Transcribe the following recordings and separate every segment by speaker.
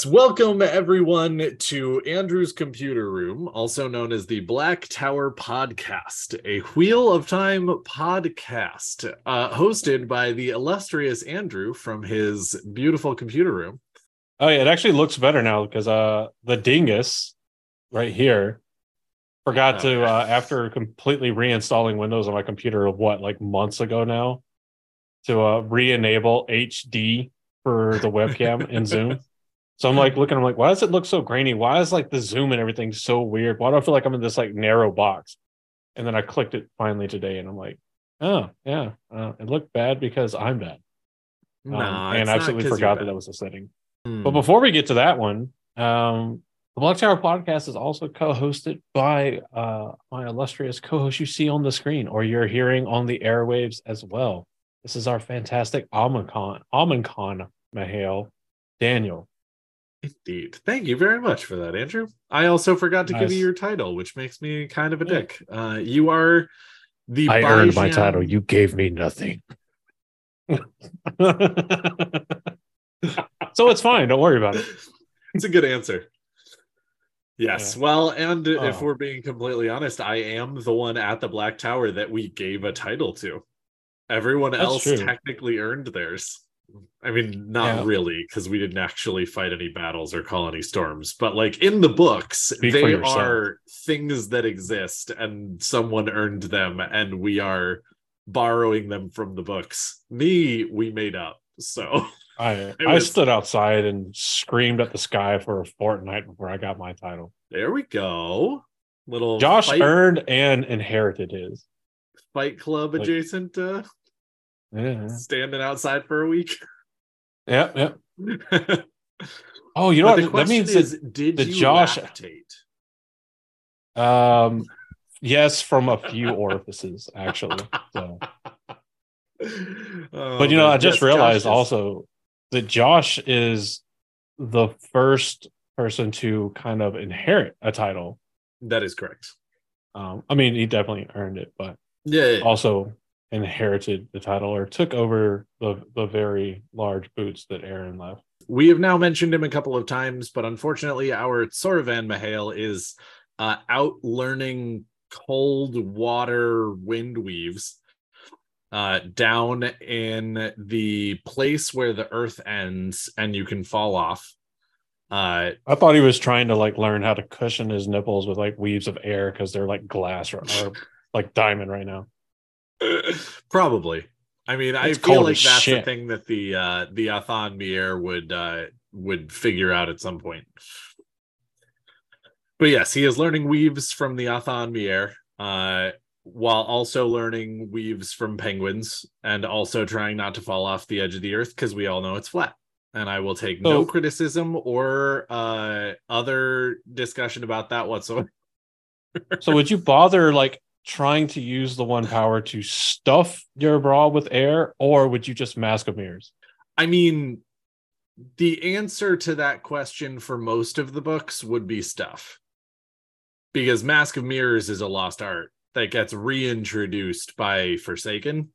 Speaker 1: Yes, welcome everyone to Andrew's Computer Room, also known as the Black Tower Podcast, a Wheel of Time podcast, uh, hosted by the illustrious Andrew from his beautiful computer room.
Speaker 2: Oh yeah, it actually looks better now because uh the dingus right here forgot to uh after completely reinstalling Windows on my computer what like months ago now to uh re-enable HD for the webcam in Zoom. So I'm like looking, I'm like, why does it look so grainy? Why is like the zoom and everything so weird? Why do I feel like I'm in this like narrow box? And then I clicked it finally today, and I'm like, oh yeah, uh, it looked bad because I'm bad. Um, and I absolutely forgot that that was a setting.
Speaker 1: Hmm.
Speaker 2: But before we get to that one, um, the Black Tower podcast is also co-hosted by uh, my illustrious co-host you see on the screen, or you're hearing on the airwaves as well. This is our fantastic Amancon, Amancon Mahale, Daniel.
Speaker 1: Indeed. Thank you very much for that, Andrew. I also forgot to give you your title, which makes me kind of a dick. Uh, you are the
Speaker 2: I earned my title. You gave me nothing. so it's fine. Don't worry about it.
Speaker 1: it's a good answer. Yes.
Speaker 2: Yeah.
Speaker 1: Well, and if
Speaker 2: Oh.
Speaker 1: we're being completely honest, I am the one at the Black Tower that we gave a title to. Everyone
Speaker 2: That's
Speaker 1: else
Speaker 2: true.
Speaker 1: technically earned theirs. I mean, not
Speaker 2: Yeah.
Speaker 1: really, because we didn't actually fight any battles or call any storms, but like in the books,
Speaker 2: Speak
Speaker 1: they are things that exist and someone earned them, and we are borrowing them from the books. Me, we made up. So
Speaker 2: I
Speaker 1: It
Speaker 2: I stood outside and screamed at the sky for a fortnight before I got my title.
Speaker 1: there we go. Little
Speaker 2: Josh
Speaker 1: fight,
Speaker 2: earned and inherited his.
Speaker 1: fight club
Speaker 2: like-
Speaker 1: adjacent uh,
Speaker 2: Yeah.
Speaker 1: standing outside for a week.
Speaker 2: Yep. Yep. Oh, you know
Speaker 1: But
Speaker 2: what? That means
Speaker 1: is,
Speaker 2: that
Speaker 1: did
Speaker 2: the Josh-
Speaker 1: lactate?
Speaker 2: Um, yes, from a few orifices actually. So.
Speaker 1: Oh,
Speaker 2: But you know. I just
Speaker 1: Yes,
Speaker 2: realized
Speaker 1: is-
Speaker 2: also that Josh is the first person to kind of inherit a title.
Speaker 1: that is correct.
Speaker 2: Um, I mean, he definitely earned it, but
Speaker 1: Yeah, yeah, yeah.
Speaker 2: also inherited the title or took over the the very large boots that Aaron left.
Speaker 1: we have now mentioned him a couple of times, but unfortunately, our Sorvan Mahale is uh, out learning cold water wind weaves uh, down in the place where the earth ends and you can fall off. Uh,
Speaker 2: I thought he was trying to like learn how to cushion his nipples with like weaves of air because they're like glass or, or like diamond right now.
Speaker 1: Probably. I mean, I feel like that's the thing that the uh, the Atha'an Miere would uh, would figure out at some point. But yes, he is learning weaves from the Atha'an Miere, uh, while also learning weaves from penguins, and also trying not to fall off the edge of the earth because we all know it's flat. And I will take no
Speaker 2: So-
Speaker 1: criticism or uh, other discussion about that whatsoever.
Speaker 2: So would you bother like trying to use the one power to stuff your bra with air, or would you just mask of mirrors?
Speaker 1: I mean, the answer to that question for most of the books would be stuff. Because Mask of Mirrors is a lost art that gets reintroduced by Forsaken.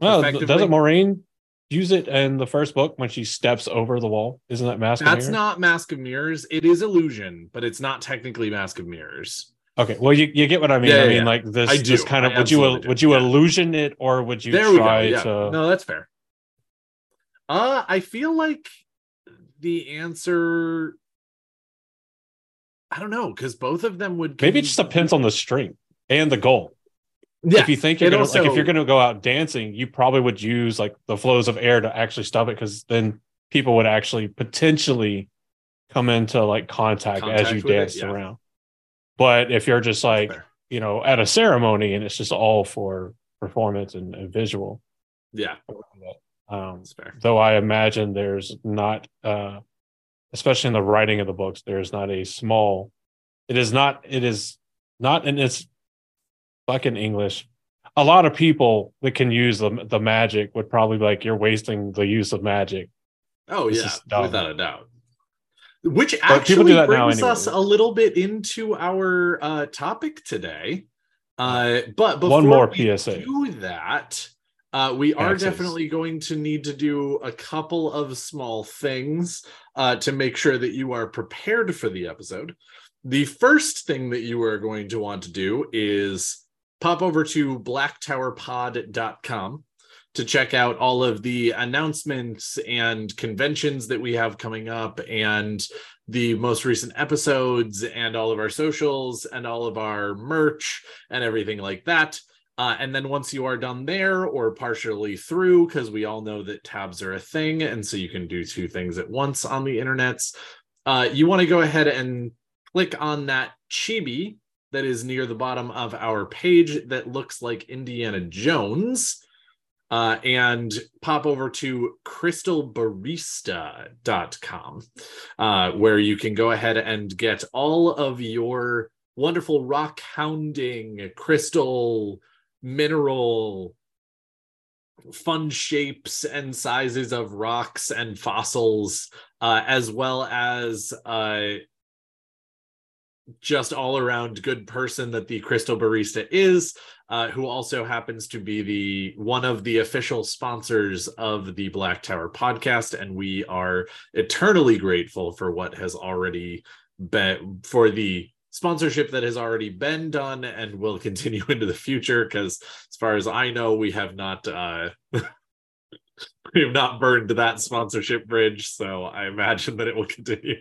Speaker 2: Well, doesn't Moiraine use it in the first book when she steps over the wall? Isn't that mask? of
Speaker 1: That's not Mask of Mirrors. It is Illusion, but it's not technically Mask of Mirrors.
Speaker 2: Okay. Well, you, you get what I mean.
Speaker 1: Yeah,
Speaker 2: I mean,
Speaker 1: yeah.
Speaker 2: like this,
Speaker 1: I do.
Speaker 2: this kind of
Speaker 1: I
Speaker 2: would you
Speaker 1: do.
Speaker 2: would you
Speaker 1: Yeah.
Speaker 2: illusion it, or would you
Speaker 1: there
Speaker 2: try to?
Speaker 1: No, that's fair. Uh, I feel like the answer. I don't know because both of them would
Speaker 2: Maybe it just depends on the string and the goal.
Speaker 1: Yeah,
Speaker 2: if you think you're gonna like if you're gonna go out dancing, you probably would use like the flows of air to actually stop it because then people would actually potentially come into like contact, as you
Speaker 1: it,
Speaker 2: danced around. But if you're just like you know at a ceremony and it's just all for performance and, and visual,
Speaker 1: yeah,
Speaker 2: um, though I imagine there's not, uh, especially in the writing of the books, there's not a small. It is not. It is not and its fucking English. A lot of people that can use the the magic would probably be like you're wasting the use of magic.
Speaker 1: Oh
Speaker 2: This
Speaker 1: yeah, without a doubt. Which actually brings us a little bit into our uh, topic today. Uh, but before
Speaker 2: One more
Speaker 1: we
Speaker 2: PSA.
Speaker 1: do that, uh, we are
Speaker 2: Taxes.
Speaker 1: definitely going to need to do a couple of small things uh, to make sure that you are prepared for the episode. The first thing that you are going to want to do is pop over to blacktowerpod.com to check out all of the announcements and conventions that we have coming up and the most recent episodes and all of our socials and all of our merch and everything like that. Uh, and then once you are done there or partially through, because we all know that tabs are a thing, and so you can do two things at once on the internets, uh, you want to go ahead and click on that chibi that is near the bottom of our page that looks like Indiana Jones. Uh, and pop over to crystalbarista.com, uh, where you can go ahead and get all of your wonderful rock hounding crystal mineral fun shapes and sizes of rocks and fossils uh, as well as uh, just all around good person that the crystal barista is uh, who also happens to be the one of the official sponsors of the black tower podcast. And we are eternally grateful for what has already been for the sponsorship that has already been done and will continue into the future. Because as far as i know we have not uh we have not burned that sponsorship bridge. So i imagine that it will continue.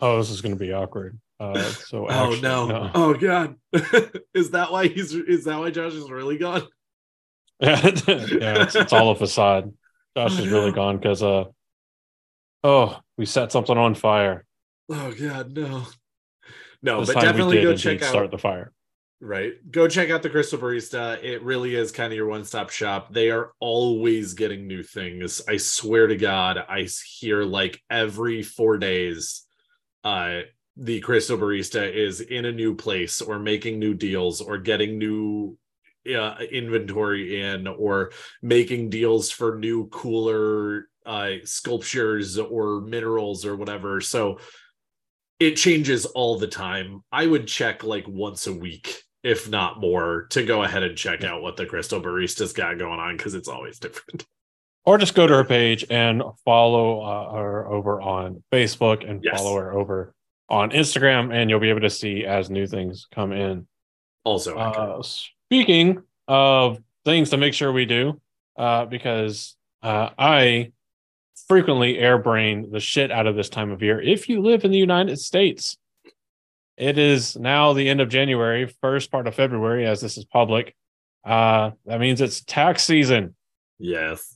Speaker 2: Oh, this is going to be awkward. Uh, so
Speaker 1: oh
Speaker 2: actually,
Speaker 1: no. oh god is that why he's is that why josh is really gone
Speaker 2: yeah, it's, it's all a facade. Josh
Speaker 1: Oh,
Speaker 2: is really gone because uh, oh, we set something on fire.
Speaker 1: oh god no no
Speaker 2: This
Speaker 1: but definitely go check out
Speaker 2: start the fire.
Speaker 1: Right. Go check out the Crystal Barista. It really is kind of your one stop shop. They are always getting new things. I swear to God, I hear like every four days, uh, the Crystal Barista is in a new place or making new deals or getting new uh, inventory in or making deals for new, cooler uh, sculptures or minerals or whatever. So, it changes all the time. I would check like once a week, if not more, to go ahead and check out what the Crystal Barista's got going on because it's always different.
Speaker 2: Or just go to her page and follow uh, her over on Facebook and
Speaker 1: Yes.
Speaker 2: follow her over on Instagram, and you'll be able to see as new things come in.
Speaker 1: Also,
Speaker 2: Uh, speaking of things to make sure we do, uh, because uh, I frequently airbrain the shit out of this time of year. If you live in the United States, it is now the end of January, first part of February, as this is public. Uh, that means it's tax season.
Speaker 1: yes.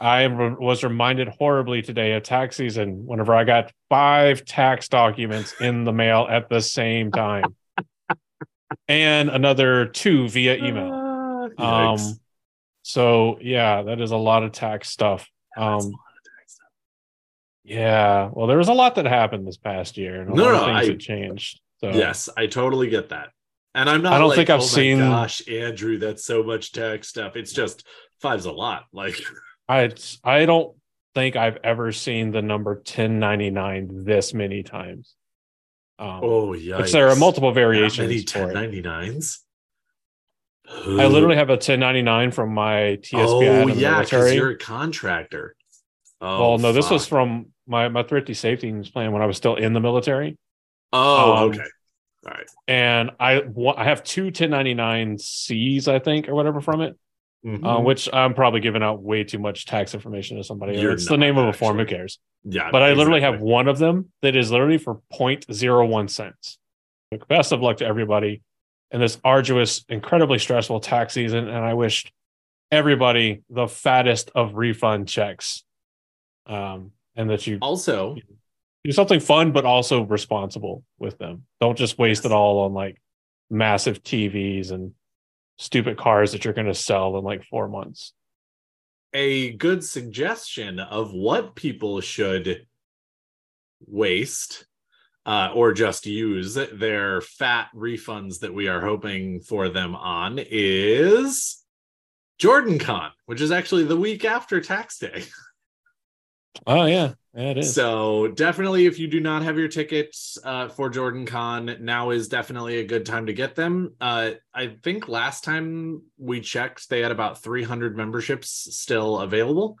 Speaker 2: I re- was reminded horribly today of tax season whenever I got five tax documents in the mail at the same time, and another two via email.
Speaker 1: Ah,
Speaker 2: Um, so yeah, that is a lot of tax stuff. Um,
Speaker 1: lot of tax stuff.
Speaker 2: yeah, well, there was a lot that happened this past year, and a
Speaker 1: No,
Speaker 2: lot
Speaker 1: no,
Speaker 2: of things
Speaker 1: I-
Speaker 2: that changed. So
Speaker 1: Yes, I totally get that. And I'm not
Speaker 2: I don't
Speaker 1: like,
Speaker 2: think I've
Speaker 1: "Oh
Speaker 2: seen-
Speaker 1: gosh, Andrew, that's so much tax stuff. It's just five's a lot. Like
Speaker 2: I I don't think I've ever seen the number 1099 this many times. Um,
Speaker 1: oh yeah.
Speaker 2: there are multiple variations
Speaker 1: many
Speaker 2: for
Speaker 1: 1099s.
Speaker 2: I literally have a 1099 from my TSP
Speaker 1: Oh yeah, because you're a contractor. Oh
Speaker 2: well, no, this was from my my thrifty savings plan when I was still in the military,
Speaker 1: Oh,
Speaker 2: um,
Speaker 1: okay. All right.
Speaker 2: and I I have two 1099 Cs, I think, or whatever from it,
Speaker 1: Mhm.
Speaker 2: uh, which I'm probably giving out way too much tax information to somebody.
Speaker 1: You're
Speaker 2: it's the name of a form. Who cares?
Speaker 1: yeah,
Speaker 2: But I literally have one of them that is literally for 0.01 cents. Best of luck to everybody in this arduous, incredibly stressful tax season. And I wish everybody the fattest of refund checks. Um, and that you
Speaker 1: Also,
Speaker 2: do something fun, but also responsible with them. Don't just waste
Speaker 1: Yes.
Speaker 2: it all on like massive TVs and stupid cars that you're going to sell in like four months.
Speaker 1: a good suggestion of what people should waste uh, or just use their fat refunds that we are hoping for them on is Jordan Con, which is actually the week after tax day.
Speaker 2: Oh yeah, yeah it is.
Speaker 1: So definitely, if you do not have your tickets uh, for Jordan Con, now is definitely a good time to get them. Uh, I think last time we checked, they had about 300 memberships still available.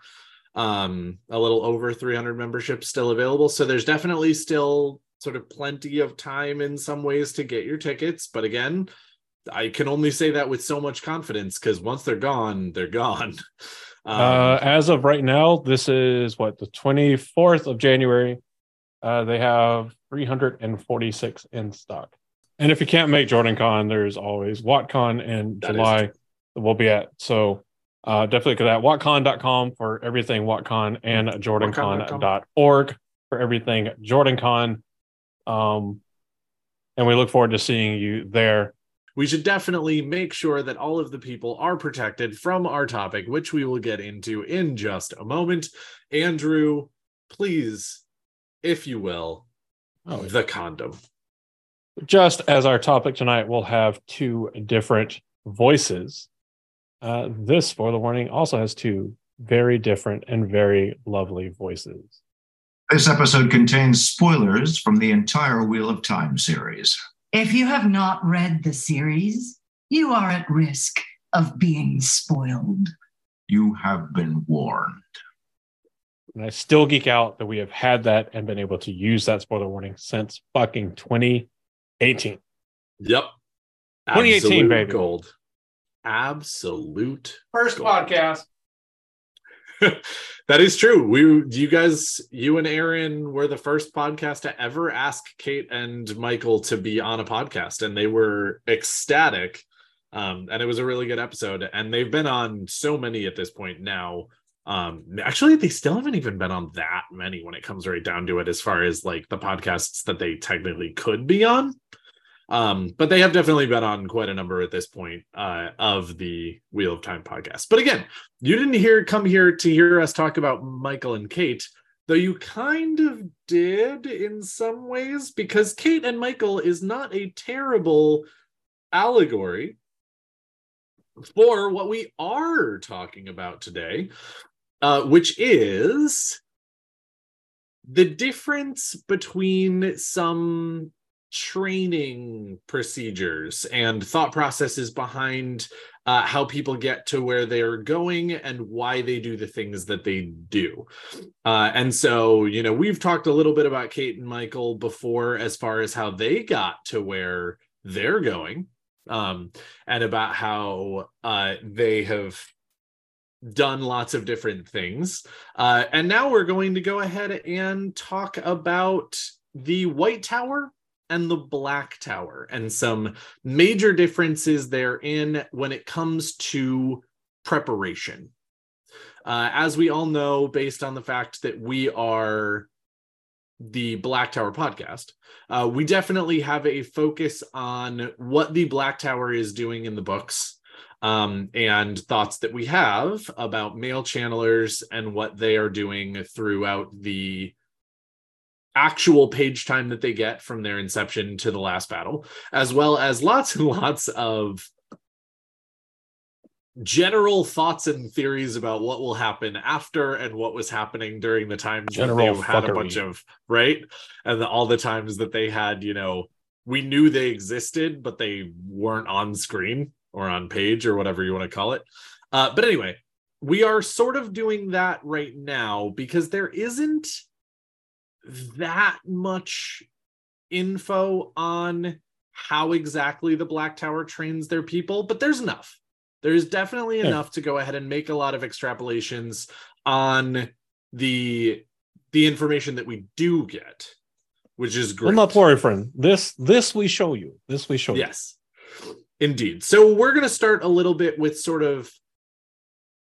Speaker 1: Um, a little over 300 memberships still available. So there's definitely still sort of plenty of time in some ways to get your tickets. But again, I can only say that with so much confidence because once they're gone, they're gone.
Speaker 2: Um, uh, as of right now, this is what the 24th of January. Uh, they have 346 in stock. And if you can't make Jordan Con, there's always WoTCon in that July that we'll be at. So uh, definitely go to that wotcon.com for everything WoTCon and jordancon.org for everything JordanCon. Um, and we look forward to seeing you there
Speaker 1: we should definitely make sure that all of the people are protected from our topic, which we will get into in just a moment. Andrew, please, if you will, oh, the condom.
Speaker 2: Just as our topic tonight will have two different voices, uh, this spoiler warning also has two very different and very lovely voices.
Speaker 3: This episode contains spoilers from the entire Wheel of Time series.
Speaker 4: If you have not read the series, you are at risk of being spoiled.
Speaker 3: You have been warned.
Speaker 2: And I still geek out that we have had that and been able to use that spoiler warning since fucking 2018.
Speaker 1: Yep.
Speaker 2: 2018, Absolute baby.
Speaker 1: Gold. Absolute
Speaker 2: first gold. podcast.
Speaker 1: that is true. We, you guys, you and Aaron were the first podcast to ever ask Kate and Michael to be on a podcast, and they were ecstatic. Um, and it was a really good episode. And they've been on so many at this point now. Um, actually, they still haven't even been on that many when it comes right down to it, as far as like the podcasts that they technically could be on. Um, but they have definitely been on quite a number at this point uh, of the Wheel of Time podcast. But again, you didn't hear come here to hear us talk about Michael and Kate, though you kind of did in some ways, because Kate and Michael is not a terrible allegory for what we are talking about today, uh, which is the difference between some training procedures and thought processes behind uh, how people get to where they're going and why they do the things that they do. Uh, and so, you know, we've talked a little bit about Kate and Michael before as far as how they got to where they're going um, and about how uh, they have done lots of different things. Uh, and now we're going to go ahead and talk about the White Tower and the Black Tower, and some major differences therein when it comes to preparation. Uh, as we all know, based on the fact that we are the Black Tower podcast, uh, we definitely have a focus on what the Black Tower is doing in the books um, and thoughts that we have about male channelers and what they are doing throughout the actual page time that they get from their inception to the last battle, as well as lots and lots of general thoughts and theories about what will happen after and what was happening during the time
Speaker 2: general
Speaker 1: they had a bunch of right? And the, all the times that they had you know we knew they existed but they weren't on screen or on page or whatever you want to call it. Uh, but anyway we are sort of doing that right now because there isn't that much info on how exactly the Black Tower trains their people, but there's enough. There's definitely yeah. enough to go ahead and make a lot of extrapolations on the the information that we do get, which is great.
Speaker 2: I'm not worry, friend. This this we show you. This we show
Speaker 1: yes. you. Yes, indeed. So we're gonna start a little bit with sort of.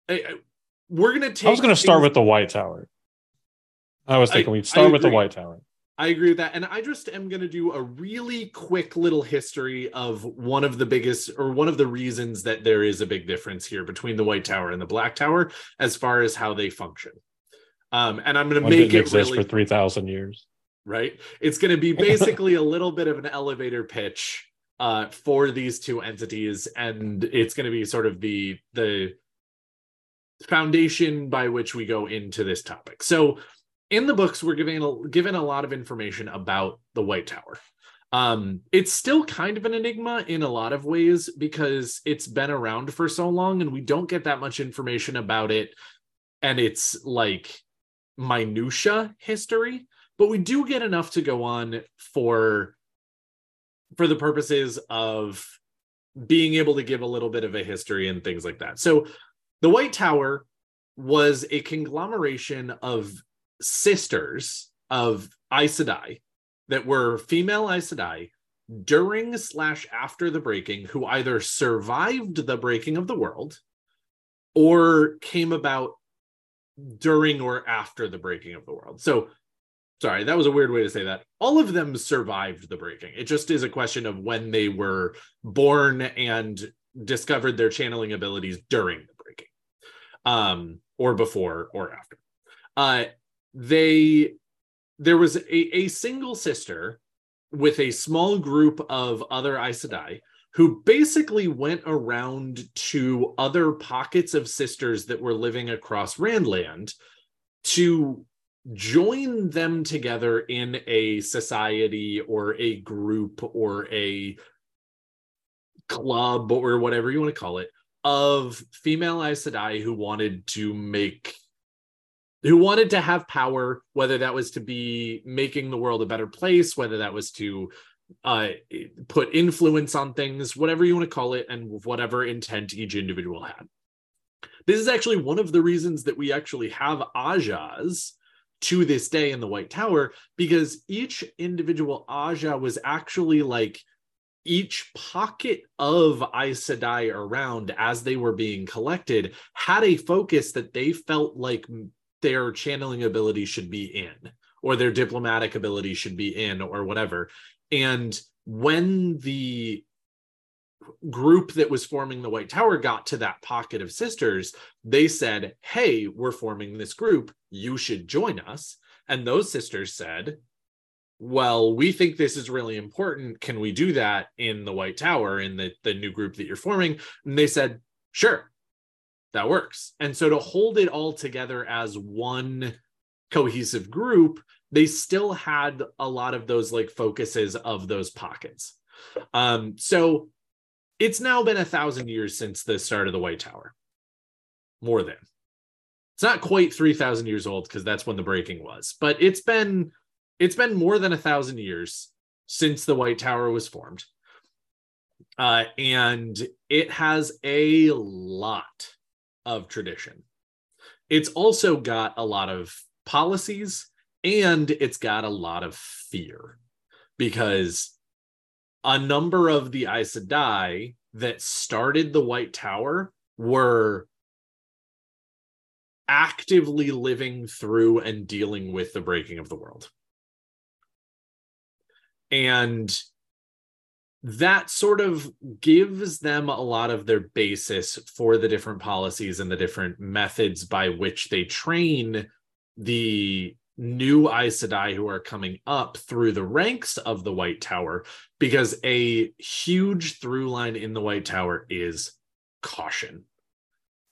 Speaker 1: We're gonna take.
Speaker 2: I was gonna start with the White Tower. I was thinking I, we'd start with the White Tower.
Speaker 1: I agree with that. And I just am going to do a really quick little history of one of the biggest or one of the reasons that there is a big difference here between the White Tower and the Black Tower as far as how they function. Um, and I'm going to make it
Speaker 2: exist really, for 3,000 years.
Speaker 1: Right. It's going to be basically a little bit of an elevator pitch uh, for these two entities. And it's going to be sort of the, the, foundation by which we go into this topic. So in the books, we're given a, given a lot of information about the White Tower. Um, it's still kind of an enigma in a lot of ways because it's been around for so long and we don't get that much information about it and it's like minutia history but we do get enough to go on for for the purposes of being able to give a little bit of a history and things like that. So the White Tower was a conglomeration of sisters of Aes Sedai that were female Aes Sedai during slash after the breaking who either survived the breaking of the world or came about during or after the breaking of the world. So sorry, that was a weird way to say that. All of them survived the breaking. It just is a question of when they were born and discovered their channeling abilities during the breaking, um, or before or after. Uh, they there was a, a single sister with a small group of other Aes Sedai who basically went around to other pockets of sisters that were living across Randland to join them together in a society or a group or a club or whatever you want to call it of female Aes Sedai who wanted to make who wanted to have power whether that was to be making the world a better place whether that was to uh, put influence on things whatever you want to call it and whatever intent each individual had. This is actually one of the reasons that we actually have Ajahs to this day in the White Tower because each individual Ajah was actually like each pocket of Aes Sedai around as they were being collected had a focus that they felt like their channeling ability should be in or their diplomatic ability should be in or whatever. And when the group that was forming the White Tower got to that pocket of sisters, they said, Hey, we're forming this group. You should join us. And those sisters said, Well, we think this is really important. Can we do that in the White Tower, in the, the new group that you're forming? And they said, Sure, that works. And so to hold it all together as one cohesive group, they still had a lot of those like focuses of those pockets. Um, so it's now been a thousand years since the start of the White Tower. More than. It's not quite 3,000 years old because that's when the breaking was, but it's been it's been more than a thousand years since the White Tower was formed. Uh, and it has a lot of tradition. It's also got a lot of policies and it's got a lot of fear because a number of the Aes Sedai that started the White Tower were actively living through and dealing with the breaking of the world. And that sort of gives them a lot of their basis for the different policies and the different methods by which they train the new Aes Sedai who are coming up through the ranks of the White Tower, because a huge through line in the White Tower is caution.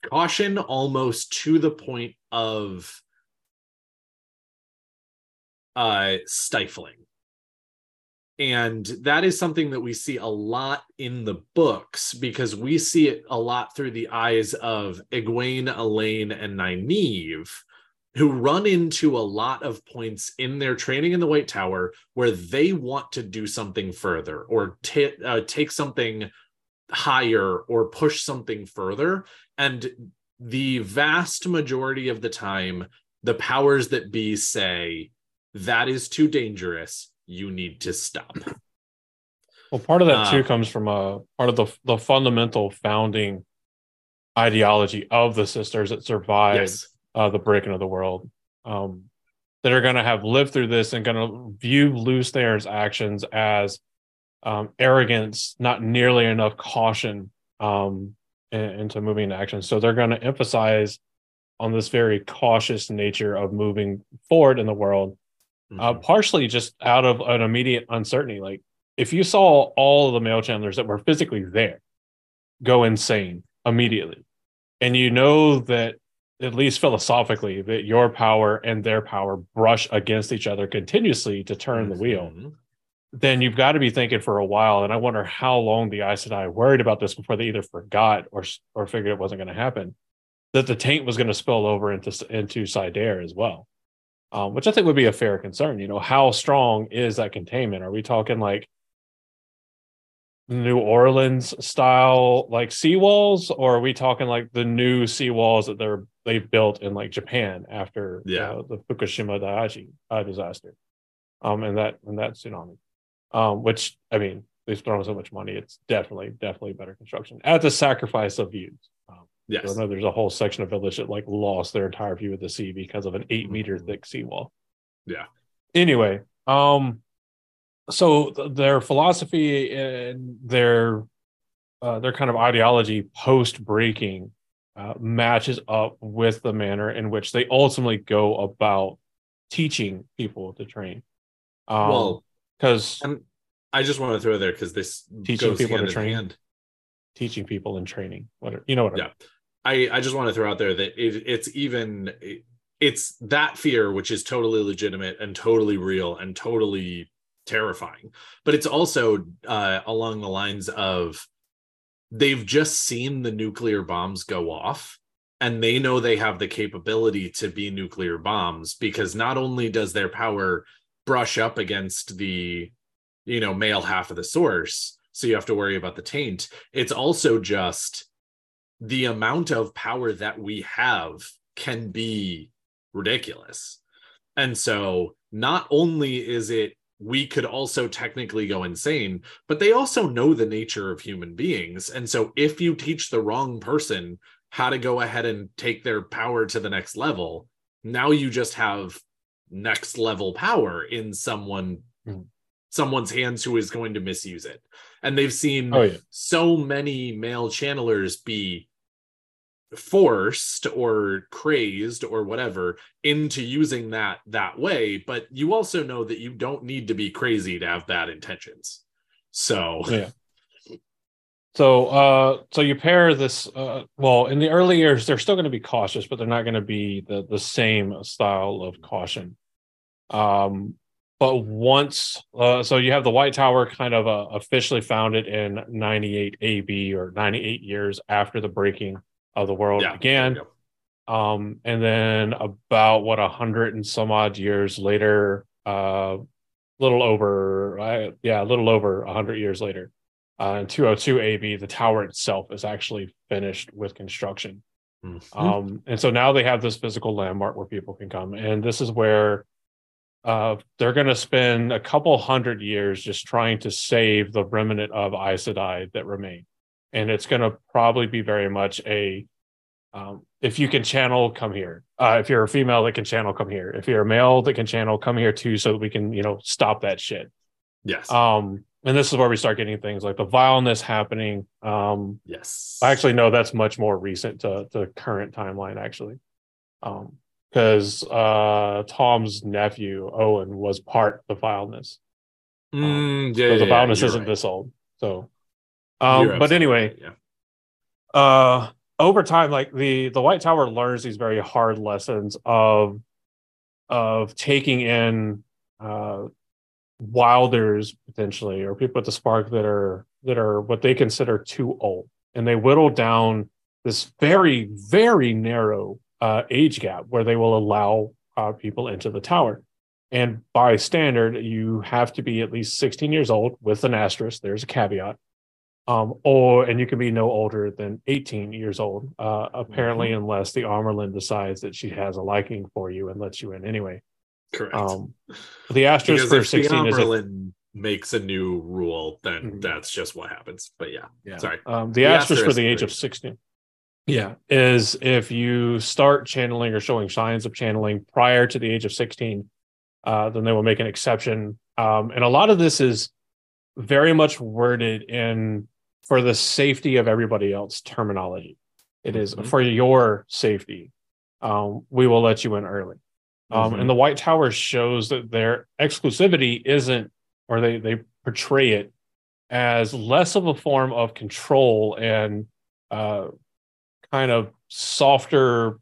Speaker 1: Caution almost to the point of uh, stifling. And that is something that we see a lot in the books because we see it a lot through the eyes of Egwene, Elayne, and Nynaeve, who run into a lot of points in their training in the White Tower where they want to do something further or t- uh, take something higher or push something further. And the vast majority of the time, the powers that be say, that is too dangerous. You need to stop.
Speaker 2: Well, part of that too
Speaker 1: Uh,
Speaker 2: comes from a part of the the fundamental founding ideology of the sisters that survived
Speaker 1: Yes.
Speaker 2: uh, the breaking of the world um, that are going to have lived through this and going to view Lews Therin's actions as um, arrogance, not nearly enough caution um, in- into moving into action. So they're going to emphasize on this very cautious nature of moving forward in the world, uh,
Speaker 1: Mhm.
Speaker 2: partially just out of an immediate uncertainty. Like if you saw all of the male channelers that were physically there go insane immediately, and you know that at least philosophically, that your power and their power brush against each other continuously to turn the wheel,
Speaker 1: Mhm.
Speaker 2: then you've got to be thinking for a while. And I wonder how long the Aes Sedai worried about this before they either forgot or or figured it wasn't going to happen, that the taint was going to spill over into into saidar as well, um, which I think would be a fair concern. You know, how strong is that containment? Are we talking like New Orleans style like seawalls, or are we talking like the new seawalls that they're they built in like Japan after
Speaker 1: Yeah.
Speaker 2: uh, the Fukushima Daiichi uh, disaster, um, and that and that tsunami, um, which I mean they've thrown so much money, it's definitely definitely better construction at the sacrifice of views.
Speaker 1: Yes.
Speaker 2: I know there's a whole section of village that like lost their entire view of the sea because of an 8 meter
Speaker 1: Mhm.
Speaker 2: thick seawall.
Speaker 1: Yeah.
Speaker 2: Anyway, um, so th- their philosophy and their uh, their kind of ideology post breaking uh, matches up with the manner in which they ultimately go about teaching people to train. Um,
Speaker 1: well,
Speaker 2: because
Speaker 1: I just want to throw there because this
Speaker 2: Teaching people to train.
Speaker 1: hand.
Speaker 2: teaching people and training, whatever you know what I
Speaker 1: Yeah. I, I just want to throw out there that it, it's even it's that fear which is totally legitimate and totally real and totally terrifying. But it's also uh, along the lines of they've just seen the nuclear bombs go off and they know they have the capability to be nuclear bombs because not only does their power brush up against the you know male half of the source so you have to worry about the taint it's also just the amount of power that we have can be ridiculous. And so not only is it we could also technically go insane, but they also know the nature of human beings. And so if you teach the wrong person how to go ahead and take their power to the next level, now you just have next level power in someone
Speaker 2: Mhm.
Speaker 1: someone's hands who is going to misuse it. And they've seen
Speaker 2: Oh yeah,
Speaker 1: so many male channelers be forced or crazed or whatever into using that that way but you also know that you don't need to be crazy to have bad intentions so
Speaker 2: yeah. So, uh, so you pair this. Uh, well, in the early years, they're still going to be cautious, but they're not going to be the the same style of caution. Um, but once, uh, so you have the White Tower kind of uh, officially founded in 98 AB or 98 years after the breaking of the world
Speaker 1: yeah
Speaker 2: began.
Speaker 1: go.
Speaker 2: Um, and then about what a hundred and some odd years later, uh, a little over, uh, yeah, a little over a hundred years later, uh, in 202 AB, the tower itself is actually finished with construction.
Speaker 1: Mhm.
Speaker 2: Um, and so now they have this physical landmark where people can come, and this is where uh, they're going to spend a couple hundred years just trying to save the remnant of Aes Sedai that remain, and it's going to probably be very much a um, if you can channel, come here. Uh, if you're a female that can channel, come here. If you're a male that can channel, come here too, so that we can you know stop that shit.
Speaker 1: yes
Speaker 2: Um, and this is where we start getting things like the vileness happening. Um,
Speaker 1: yes I
Speaker 2: Actually, no, that's much more recent to the current timeline, actually. Um, because uh Tom's nephew Owyn was part of the vileness.
Speaker 1: Mm, yeah,
Speaker 2: So the
Speaker 1: yeah,
Speaker 2: vileness
Speaker 1: you're
Speaker 2: isn't
Speaker 1: right.
Speaker 2: this old. So um, but anyway,
Speaker 1: right, yeah
Speaker 2: uh over time, like the the White Tower learns these very hard lessons of of taking in uh wilders potentially or people with the spark that are that are what they consider too old and they whittle down this very very narrow uh age gap where they will allow uh, people into the tower. And by standard you have to be at least 16 years old with an asterisk. There's a caveat. Um or and you can be no older than 18 years old uh apparently unless the Amyrlin decides that she has a liking for you and lets you in anyway.
Speaker 1: Correct.
Speaker 2: Um the asterisk for
Speaker 1: if
Speaker 2: 16 is if,
Speaker 1: Amyrlin makes a new rule then
Speaker 2: Mhm.
Speaker 1: that's just what happens. But yeah
Speaker 2: yeah.
Speaker 1: sorry.
Speaker 2: Um the,
Speaker 1: The
Speaker 2: asterisk for the age of 16 yeah is if you start channeling or showing signs of channeling prior to the age of 16 uh then they will make an exception um and a lot of this is very much worded in for the safety of everybody else terminology it is
Speaker 1: Mhm.
Speaker 2: for your safety um we will let you in early um
Speaker 1: Mhm.
Speaker 2: and the white tower shows that their exclusivity isn't or they they portray it as less of a form of control and uh kind of softer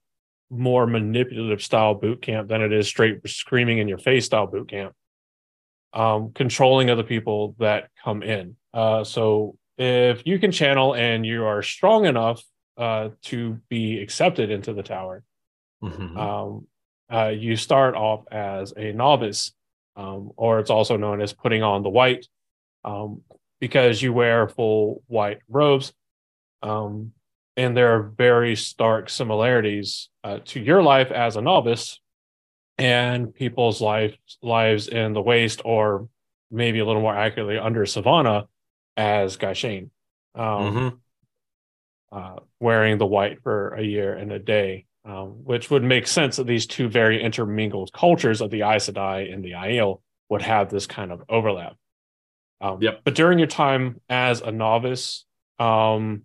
Speaker 2: more manipulative style boot camp than it is straight screaming in your face style boot camp. Um, controlling other people that come in. Uh, so if you can channel and you are strong enough uh, to be accepted into the tower,
Speaker 1: Mhm.
Speaker 2: um, uh, you start off as a novice, um, or it's also known as putting on the white, um, because you wear full white robes. Um, and there are very stark similarities uh, to your life as a novice and people's life, lives in the waste, or maybe a little more accurately under Sevanna as gai'shain. Um,
Speaker 1: Mhm.
Speaker 2: uh, wearing the white for a year and a day, um, which would make sense that these two very intermingled cultures of the Aes Sedai and the Aiel would have this kind of overlap. Um,
Speaker 1: Yep.
Speaker 2: But during your time as a novice, um,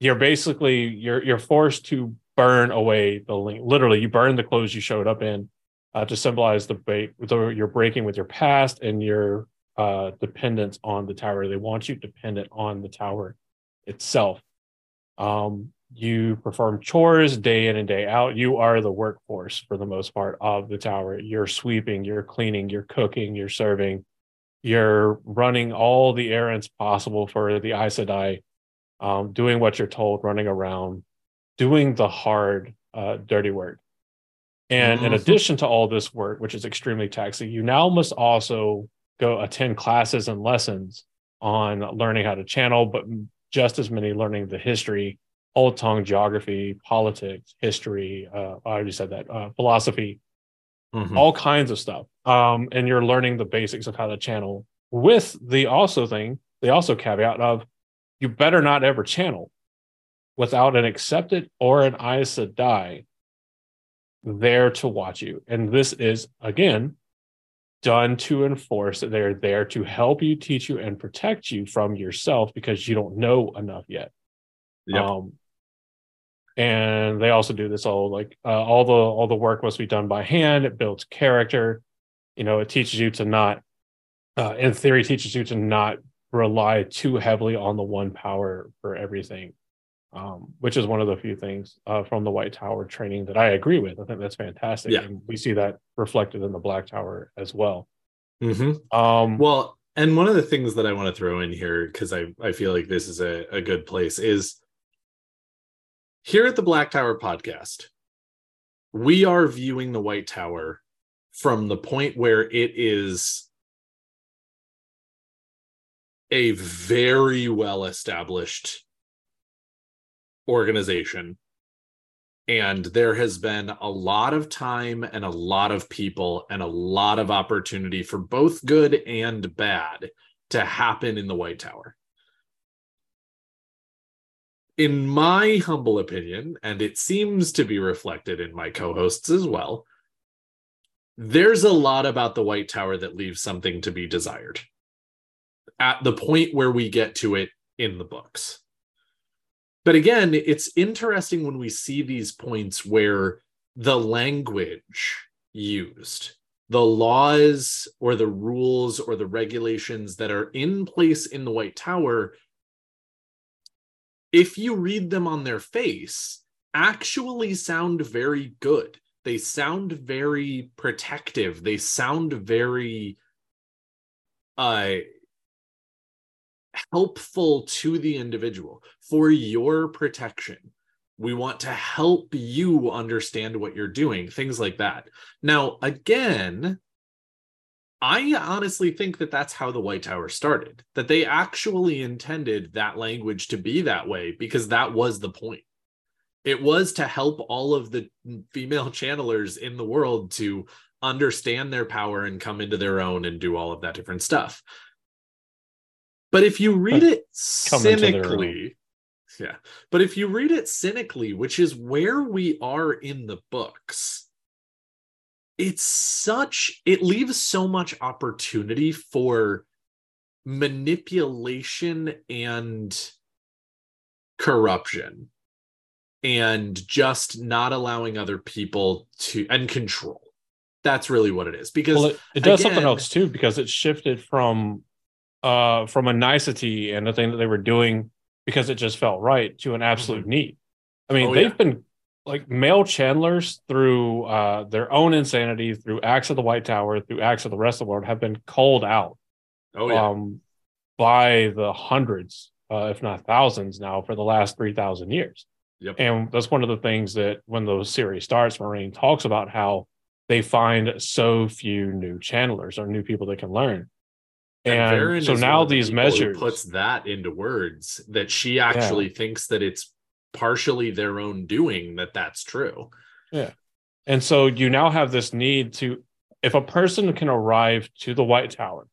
Speaker 2: you're basically you're you're forced to burn away the link. Literally, you burn the clothes you showed up in uh, to symbolize the break. You're breaking with your past and your uh, dependence on the tower. They want you dependent on the tower itself. Um, you perform chores day in and day out. You are the workforce for the most part of the tower. You're sweeping, you're cleaning, you're cooking, you're serving, you're running all the errands possible for the Aes Sedai, um, doing what you're told, running around, doing the hard, uh, dirty work. And in
Speaker 1: Mhm.
Speaker 2: addition to all this work, which is extremely taxing, you now must also go attend classes and lessons on learning how to channel, but just as many learning the history, old tongue, geography, politics, history. Uh, I already said that, uh, philosophy,
Speaker 1: Mhm.
Speaker 2: all kinds of stuff. Um, and you're learning the basics of how to channel with the also thing, the also caveat of you better not ever channel without an accepted or an Aes Sedai there to watch you. And this is, again, done to enforce that they're there to help you, teach you, and protect you from yourself because you don't know enough yet.
Speaker 1: Yep.
Speaker 2: Um, and they also do this all like uh, all the all the work must be done by hand. It builds character. You know, it teaches you to not, uh, in theory, teaches you to not rely too heavily on the one power for everything, um, which is one of the few things uh, from the White Tower training that I agree with. I think that's fantastic,
Speaker 1: Yeah.
Speaker 2: and we see that reflected in the Black Tower as well.
Speaker 1: Mhm.
Speaker 2: Um,
Speaker 1: Well, and one of the things that I want to throw in here, because I, I feel like this is a, a good place, is here at the Black Tower podcast, we are viewing the White Tower from the point where it is a very well established organization. And there has been a lot of time and a lot of people and a lot of opportunity for both good and bad to happen in the White Tower. In my humble opinion, and it seems to be reflected in my co hosts as well, there's a lot about the White Tower that leaves something to be desired at the point where we get to it in the books. But again, it's interesting when we see these points where the language used, the laws or the rules or the regulations that are in place in the White Tower, if you read them on their face, actually sound very good. They sound very protective. They sound very uh helpful to the individual for your protection. We want to help you understand what you're doing, things like that. Now, again, I honestly think that that's how the White Tower started, that they actually intended that language to be that way because that was the point. It was to help all of the female channelers in the world to understand their power and come into their own and do all of that different stuff. But if you read it
Speaker 2: Come into their
Speaker 1: cynically, yeah, but if you read it cynically, which is where we are in the books, it's such, it leaves so much opportunity for manipulation and corruption and just not allowing other people to and control. That's really what it is. Because
Speaker 2: well, it, it does something else too because it shifted from uh from a nicety and the thing that they were doing because it just felt right to an absolute need. I mean,
Speaker 1: Oh,
Speaker 2: they've
Speaker 1: yeah.
Speaker 2: been like male channelers through uh, their own insanity, through acts of the White Tower, through acts of the rest of the world, have been called out
Speaker 1: Oh yeah.
Speaker 2: um, by the hundreds, uh, if not thousands, now for the last three thousand years.
Speaker 1: Yep.
Speaker 2: And that's one of the things that when the series starts, Moiraine talks about how they find so few new channelers or new people that can learn. And,
Speaker 1: Varen
Speaker 2: so now
Speaker 1: the
Speaker 2: these measures
Speaker 1: puts that into words that she actually thinks that it's partially their own doing that that's true. Yeah.
Speaker 2: And so you now have this need to, if a person can arrive to the White Tower,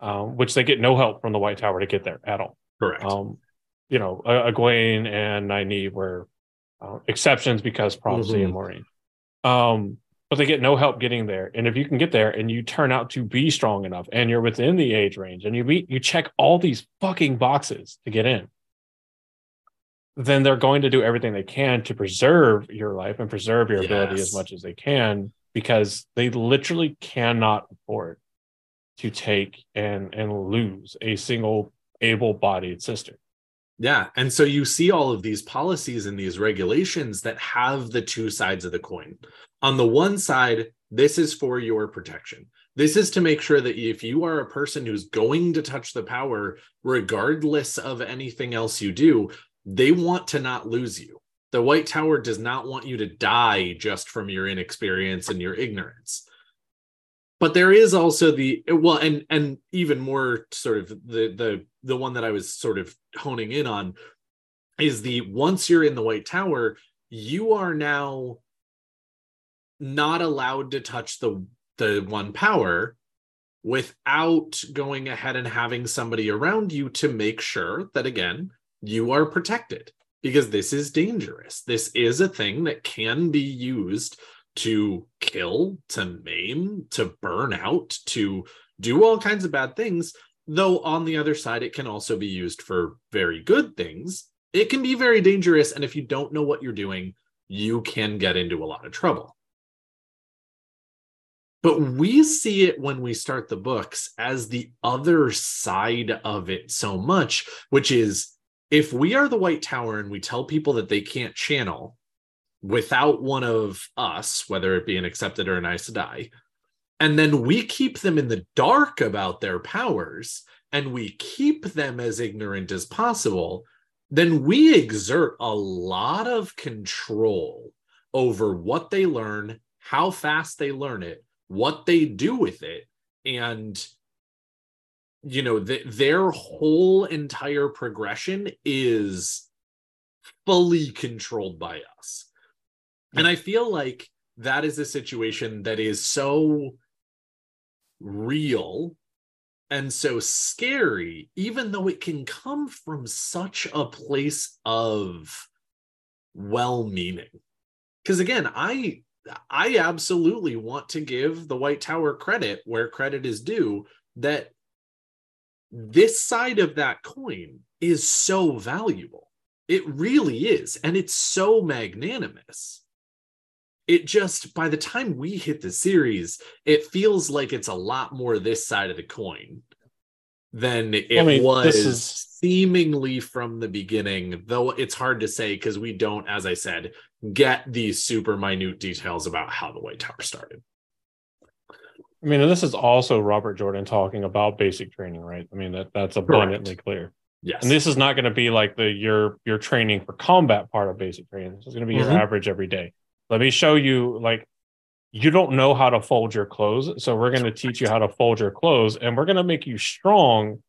Speaker 2: um, which they get no help from the White Tower to get there at all.
Speaker 1: Correct.
Speaker 2: Um, you know, uh, Egwene and Nynaeve were uh, exceptions because prophecy
Speaker 1: Mhm.
Speaker 2: and Moiraine. Um, but they get no help getting there. And if you can get there and you turn out to be strong enough and you're within the age range and you meet, you check all these fucking boxes to get in, then they're going to do everything they can to preserve your life and preserve your ability as much as they can because they literally cannot afford to take and and lose a single able-bodied sister.
Speaker 1: Yeah. And so you see all of these policies and these regulations that have the two sides of the coin. On the one side, this is for your protection. This is to make sure that if you are a person who's going to touch the power, regardless of anything else you do, they want to not lose you. The White Tower does not want you to die just from your inexperience and your ignorance but there is also the well and and even more sort of the the the one that i was sort of honing in on is the once you're in the white tower you are now not allowed to touch the the one power without going ahead and having somebody around you to make sure that again you are protected because this is dangerous this is a thing that can be used to kill, to maim, to burn out, to do all kinds of bad things. Though on the other side, it can also be used for very good things. It can be very dangerous. And if you don't know what you're doing, you can get into a lot of trouble. But we see it when we start the books as the other side of it so much, which is if we are the White Tower and we tell people that they can't channel, without one of us, whether it be an accepted or an Aes Sedai, and then we keep them in the dark about their powers and we keep them as ignorant as possible, then we exert a lot of control over what they learn, how fast they learn it, what they do with it, and you know th- their whole entire progression is fully controlled by us and I feel like that is a situation that is so real and so scary, even though it can come from such a place of well meaning. Because again, I I absolutely want to give the White Tower credit where credit is due that this side of that coin is so valuable. It really is. And it's so magnanimous it just by the time we hit the series it feels like it's a lot more this side of the coin than it
Speaker 2: I mean,
Speaker 1: was
Speaker 2: is-
Speaker 1: seemingly from the beginning though it's hard to say because we don't as i said get these super minute details about how the white tower started
Speaker 2: I mean, and this is also Robert Jordan talking about basic training, right? I mean, that that's abundantly clear.
Speaker 1: yes
Speaker 2: And this is not going to be like the your your training for combat part of basic training. This is going to be
Speaker 1: Mhm.
Speaker 2: your average every day. Let me show you like you don't know how to fold your clothes, so we're going to teach you how to fold your clothes, and we're going to make you strong.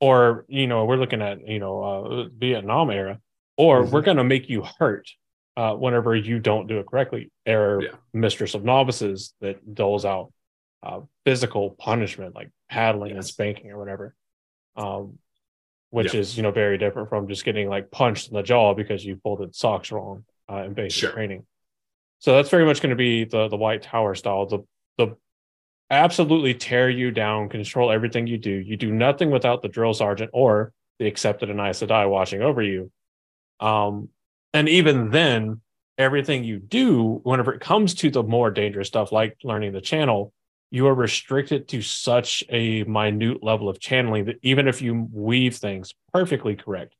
Speaker 2: Or you know, we're looking at you know uh, Vietnam era, or
Speaker 1: Mhm.
Speaker 2: we're going to make you hurt uh, whenever you don't do it correctly. Or
Speaker 1: Yeah.
Speaker 2: Mistress of Novices that doles out uh, physical punishment like paddling and spanking or whatever. Um, which
Speaker 1: Yeah.
Speaker 2: is you know very different from just getting like punched in the jaw because you folded socks wrong uh, in basic
Speaker 1: Sure.
Speaker 2: training. So that's very much going to be the the White Tower style. The the absolutely tear you down, control everything you do. You do nothing without the drill sergeant or the accepted and Aes Sedai watching over you. Um, and even then, everything you do, whenever it comes to the more dangerous stuff like learning the channel, you are restricted to such a minute level of channeling that even if you weave things perfectly correct,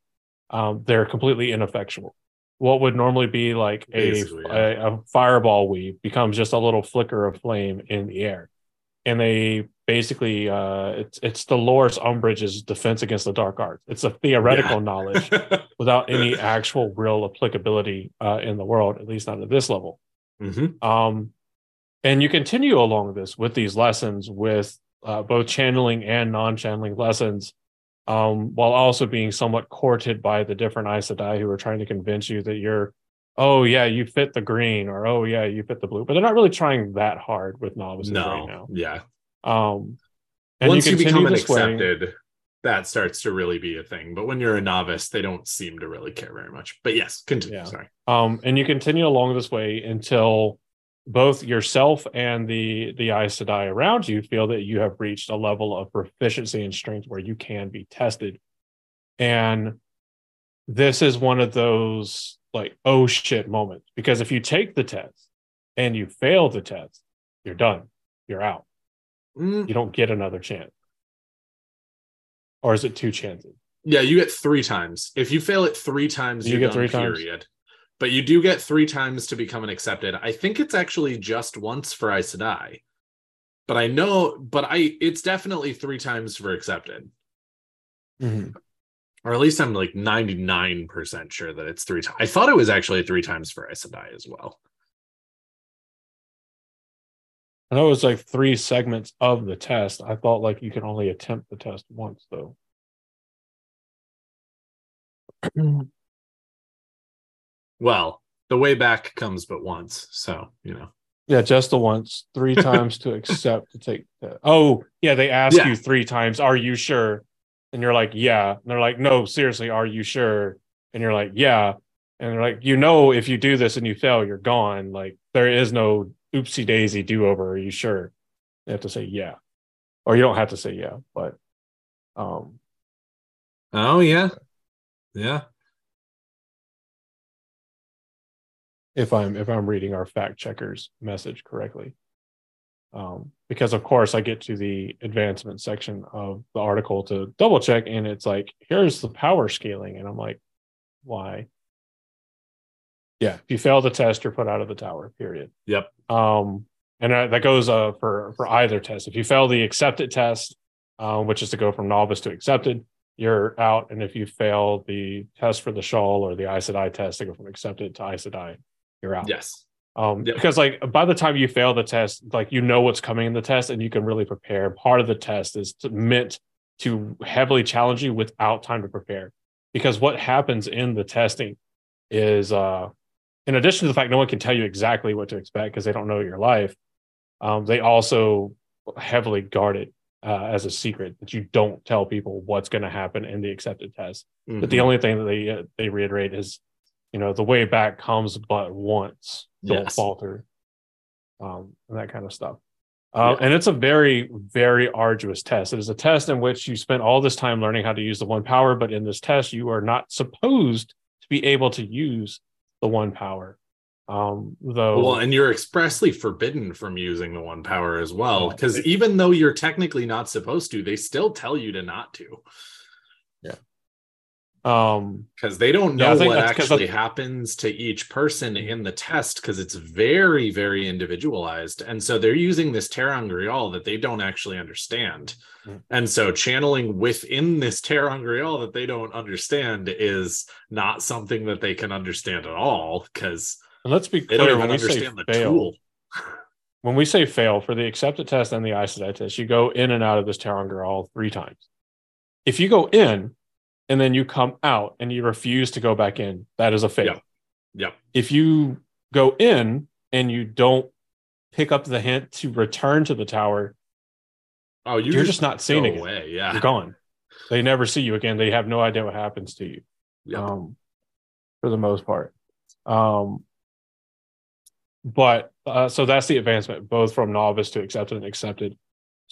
Speaker 2: um, they're completely ineffectual. What would normally be like a,
Speaker 1: yeah.
Speaker 2: a, a fireball weave becomes just a little flicker of flame in the air. And they basically uh it's it's Dolores Umbridge's defense against the dark arts. It's a theoretical
Speaker 1: Yeah.
Speaker 2: knowledge without any actual real applicability uh, in the world, at least not at this level.
Speaker 1: Mhm.
Speaker 2: Um, and you continue along this with these lessons with uh, both channeling and non-channeling lessons, um, while also being somewhat courted by the different Aes Sedai who are trying to convince you that you're, oh yeah, you fit the green, or oh yeah, you fit the blue. But they're not really trying that hard with novices
Speaker 1: No,
Speaker 2: right now.
Speaker 1: yeah.
Speaker 2: Um, and
Speaker 1: Once you,
Speaker 2: continue
Speaker 1: become an
Speaker 2: this way-
Speaker 1: accepted, that starts to really be a thing. But when you're a novice, they don't seem to really care very much. But yes, continue.
Speaker 2: Yeah.
Speaker 1: Sorry.
Speaker 2: Um, and you continue along this way until both yourself and the the Aes Sedai around you feel that you have reached a level of proficiency and strength where you can be tested. And this is one of those like oh shit moments because if you take the test and you fail the test, you're done. You're out.
Speaker 1: Mm,
Speaker 2: You don't get another chance. Or is it two chances?
Speaker 1: yeah, you get three times. If you fail it three times,
Speaker 2: You
Speaker 1: you're
Speaker 2: get
Speaker 1: done,
Speaker 2: three times?
Speaker 1: Period. But you do get three times to become an accepted. I think it's actually just once for Aes Sedai. But I know, but I it's definitely three times for accepted. Mm-hmm. Or at least I'm like 99% sure that it's three times. I thought it was actually three times for Aes Sedai as well.
Speaker 2: I know it was like three segments of the test. I thought like you can only attempt the test once though. Hmm.
Speaker 1: Well, the way back comes but once. So, you know.
Speaker 2: Yeah, just the once, three times to accept to take. The, oh, yeah, they ask
Speaker 1: Yeah.
Speaker 2: you three times, "Are you sure?" And you're like, "Yeah." And they're like, "No, seriously, are you sure?" And you're like, "Yeah." And they're like, "You know, if you do this and you fail, you're gone. Like there is no oopsie daisy do over. Are you sure?" You have to say yeah, or you don't have to say yeah, but um,
Speaker 1: Oh, yeah. Yeah.
Speaker 2: If I'm if I'm reading our fact checkers message correctly. Um, because of course I get to the advancement section of the article to double check, and it's like, here's the power scaling, and I'm like, why? Yeah, if you fail the test, you're put out of the tower. Period.
Speaker 1: Yep.
Speaker 2: Um, and that that goes uh, for for either test. If you fail the accepted test, um, which is to go from novice to accepted, you're out. And if you fail the test for the shawl or the Aes Sedai test to go from accepted to Aes Sedai, you're out.
Speaker 1: Yes.
Speaker 2: Um,
Speaker 1: Yep.
Speaker 2: because like by the time you fail the test, like you know what's coming in the test and you can really prepare. Part of the test is to, meant to heavily challenge you without time to prepare. Because what happens in the testing is, uh, in addition to the fact no one can tell you exactly what to expect because they don't know your life, um, they also heavily guard it uh, as a secret that you don't tell people what's going to happen in the accepted test. But the
Speaker 1: Mhm.
Speaker 2: only thing that they uh, they reiterate is, you know, the way back comes but once. Don't
Speaker 1: Yes.
Speaker 2: falter, um, and that kind of stuff. Uh,
Speaker 1: Yeah.
Speaker 2: And it's a very very arduous test. It is a test in which you spent all this time learning how to use the one power, but in this test you are not supposed to be able to use the one power. Um, though,
Speaker 1: Well, and you're expressly forbidden from using the one power as well. Because even though you're technically not supposed to, they still tell you to not to.
Speaker 2: Um,
Speaker 1: Because they don't know
Speaker 2: think
Speaker 1: what actually happens to each person in the test because it's very, very individualized. And so they're using this ter'angreal that they don't actually understand.
Speaker 2: Mm.
Speaker 1: And so channeling within this ter'angreal that they don't understand is not something that they can understand at all because
Speaker 2: and let's be
Speaker 1: they don't
Speaker 2: clear we say
Speaker 1: understand the
Speaker 2: fail,
Speaker 1: tool.
Speaker 2: when we say fail for the accepted test and the Aes Sedai test, you go in and out of this ter'angreal three times. If you go in and then you come out and you refuse to go back in, that is a fail.
Speaker 1: Yeah. Yep.
Speaker 2: If you go in and you don't pick up the hint to return to the tower,
Speaker 1: Oh, you
Speaker 2: you're just not seen again.
Speaker 1: away. Yeah.
Speaker 2: You're gone. They never see you again. They have no idea what happens to you.
Speaker 1: Yep.
Speaker 2: um, for the most part. Um, but uh, so that's the advancement, both from novice to accepted and accepted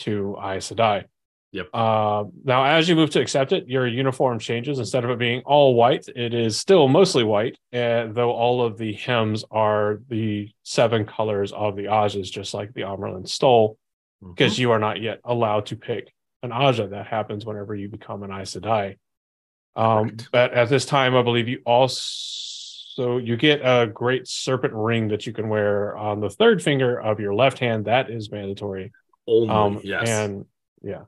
Speaker 2: to Aes Sedai.
Speaker 1: Yep.
Speaker 2: Uh, now, as you move to accept it, your uniform changes. Instead of it being all white, it is still mostly white, uh, though all of the hems are the seven colors of the Ajahs, just like the Amyrlin stole,
Speaker 1: Mm-hmm.
Speaker 2: because you are not yet allowed to pick an Ajah. That happens whenever you become an Aes Sedai. Um, but at this time, I believe you also So you get a great serpent ring that you can wear on the third finger of your left hand. That is mandatory.
Speaker 1: Only,
Speaker 2: Um,
Speaker 1: yes.
Speaker 2: And yeah.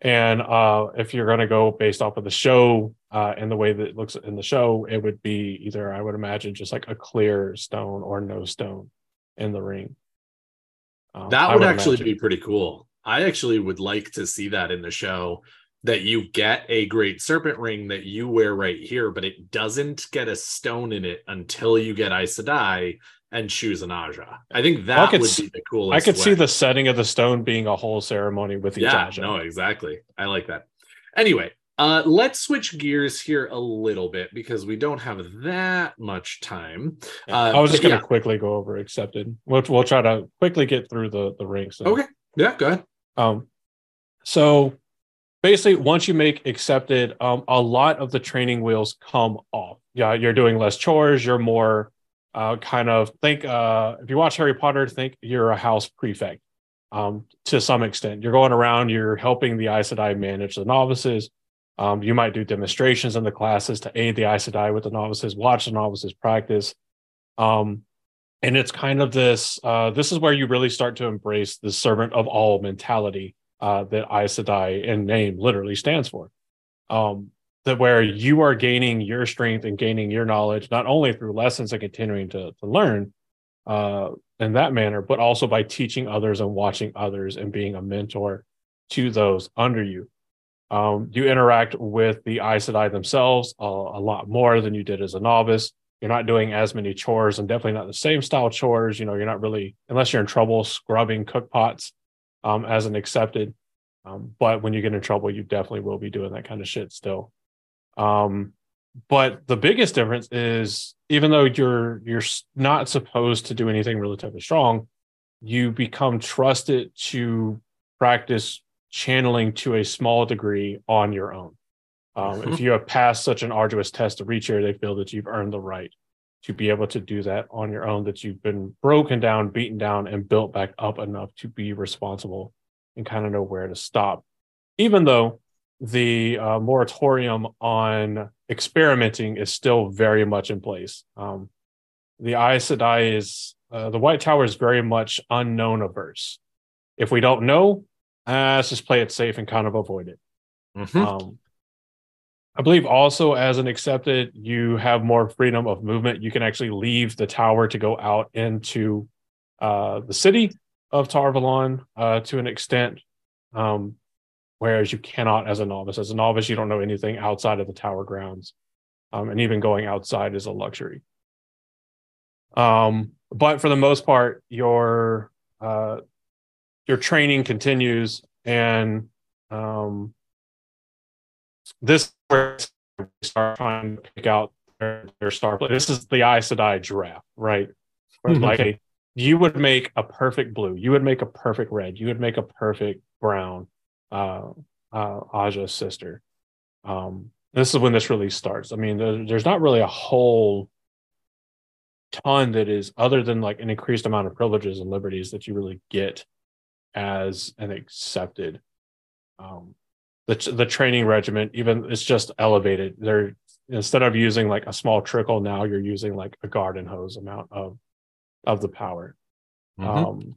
Speaker 2: And uh, if you're going to go based off of the show uh, and the way that it looks in the show, it would be either, I would imagine, just like a clear stone or no stone in the ring. Um,
Speaker 1: that
Speaker 2: I
Speaker 1: would, actually
Speaker 2: imagine.
Speaker 1: be pretty cool. I actually would like to see that in the show that you get a great serpent ring that you wear right here, but it doesn't get a stone in it until you get Aes Sedai and choose an Ajah. I think that
Speaker 2: could
Speaker 1: would
Speaker 2: s-
Speaker 1: be the coolest.
Speaker 2: I could see the setting of the stone being a whole ceremony with each
Speaker 1: yeah
Speaker 2: Ajah.
Speaker 1: no exactly i like that anyway uh let's switch gears here a little bit because we don't have that much time uh,
Speaker 2: I was just going to
Speaker 1: yeah.
Speaker 2: quickly go over accepted. We'll, we'll try to quickly get through the the ranks. then.
Speaker 1: okay yeah go ahead
Speaker 2: Um, so basically, once you make accepted, um, a lot of the training wheels come off. Yeah, you're doing less chores. You're more uh, kind of think. Uh, if you watch Harry Potter, think you're a house prefect. Um, to some extent, you're going around. You're helping the Aes Sedai manage the novices. Um, you might do demonstrations in the classes to aid the Aes Sedai with the novices, watch the novices practice. Um, and it's kind of this uh, this is where you really start to embrace the servant of all mentality uh, that Aes Sedai in name literally stands for. Um, that where you are gaining your strength and gaining your knowledge not only through lessons and continuing to, to learn uh, in that manner, but also by teaching others and watching others and being a mentor to those under you. Um, you interact with the Aes Sedai themselves a, a lot more than you did as a novice you're not doing as many chores and definitely not the same style chores. You know, you're not really, unless you're in trouble, scrubbing cook pots um, as an accepted. Um, but when you get in trouble, you definitely will be doing that kind of shit still. Um, but the biggest difference is even though you're you're not supposed to do anything relatively strong, you become trusted to practice channeling to a small degree on your own. Um, if you have passed such an arduous test to reach here, they feel that you've earned the right to be able to do that on your own, that you've been broken down, beaten down, and built back up enough to be responsible and kind of know where to stop. Even though the uh, moratorium on experimenting is still very much in place. Um, the Aes Sedai is, uh, the White Tower is very much unknown averse. If we don't know, uh, let's just play it safe and kind of avoid it.
Speaker 1: Mhm.
Speaker 2: Um, I believe also as an accepted, you have more freedom of movement. You can actually leave the tower to go out into uh, the city of Tar Valon uh, to an extent, um, whereas you cannot as a novice. As a novice, you don't know anything outside of the tower grounds, um, and even going outside is a luxury. Um, but for the most part, your uh, your training continues, and um, this is start trying to pick out their, their star play. This is the Aes Sedai draft, right? Where,
Speaker 1: Mhm.
Speaker 2: Like a, you would make a perfect blue, you would make a perfect red, you would make a perfect brown. Uh, uh, Ajah's sister. Um, this is when this really starts. I mean, there, there's not really a whole ton that is other than like an increased amount of privileges and liberties that you really get as an accepted. Um, the the training regiment even it's just elevated. They're instead of using like a small trickle, now you're using like a garden hose amount of of the power.
Speaker 1: Mhm.
Speaker 2: Um,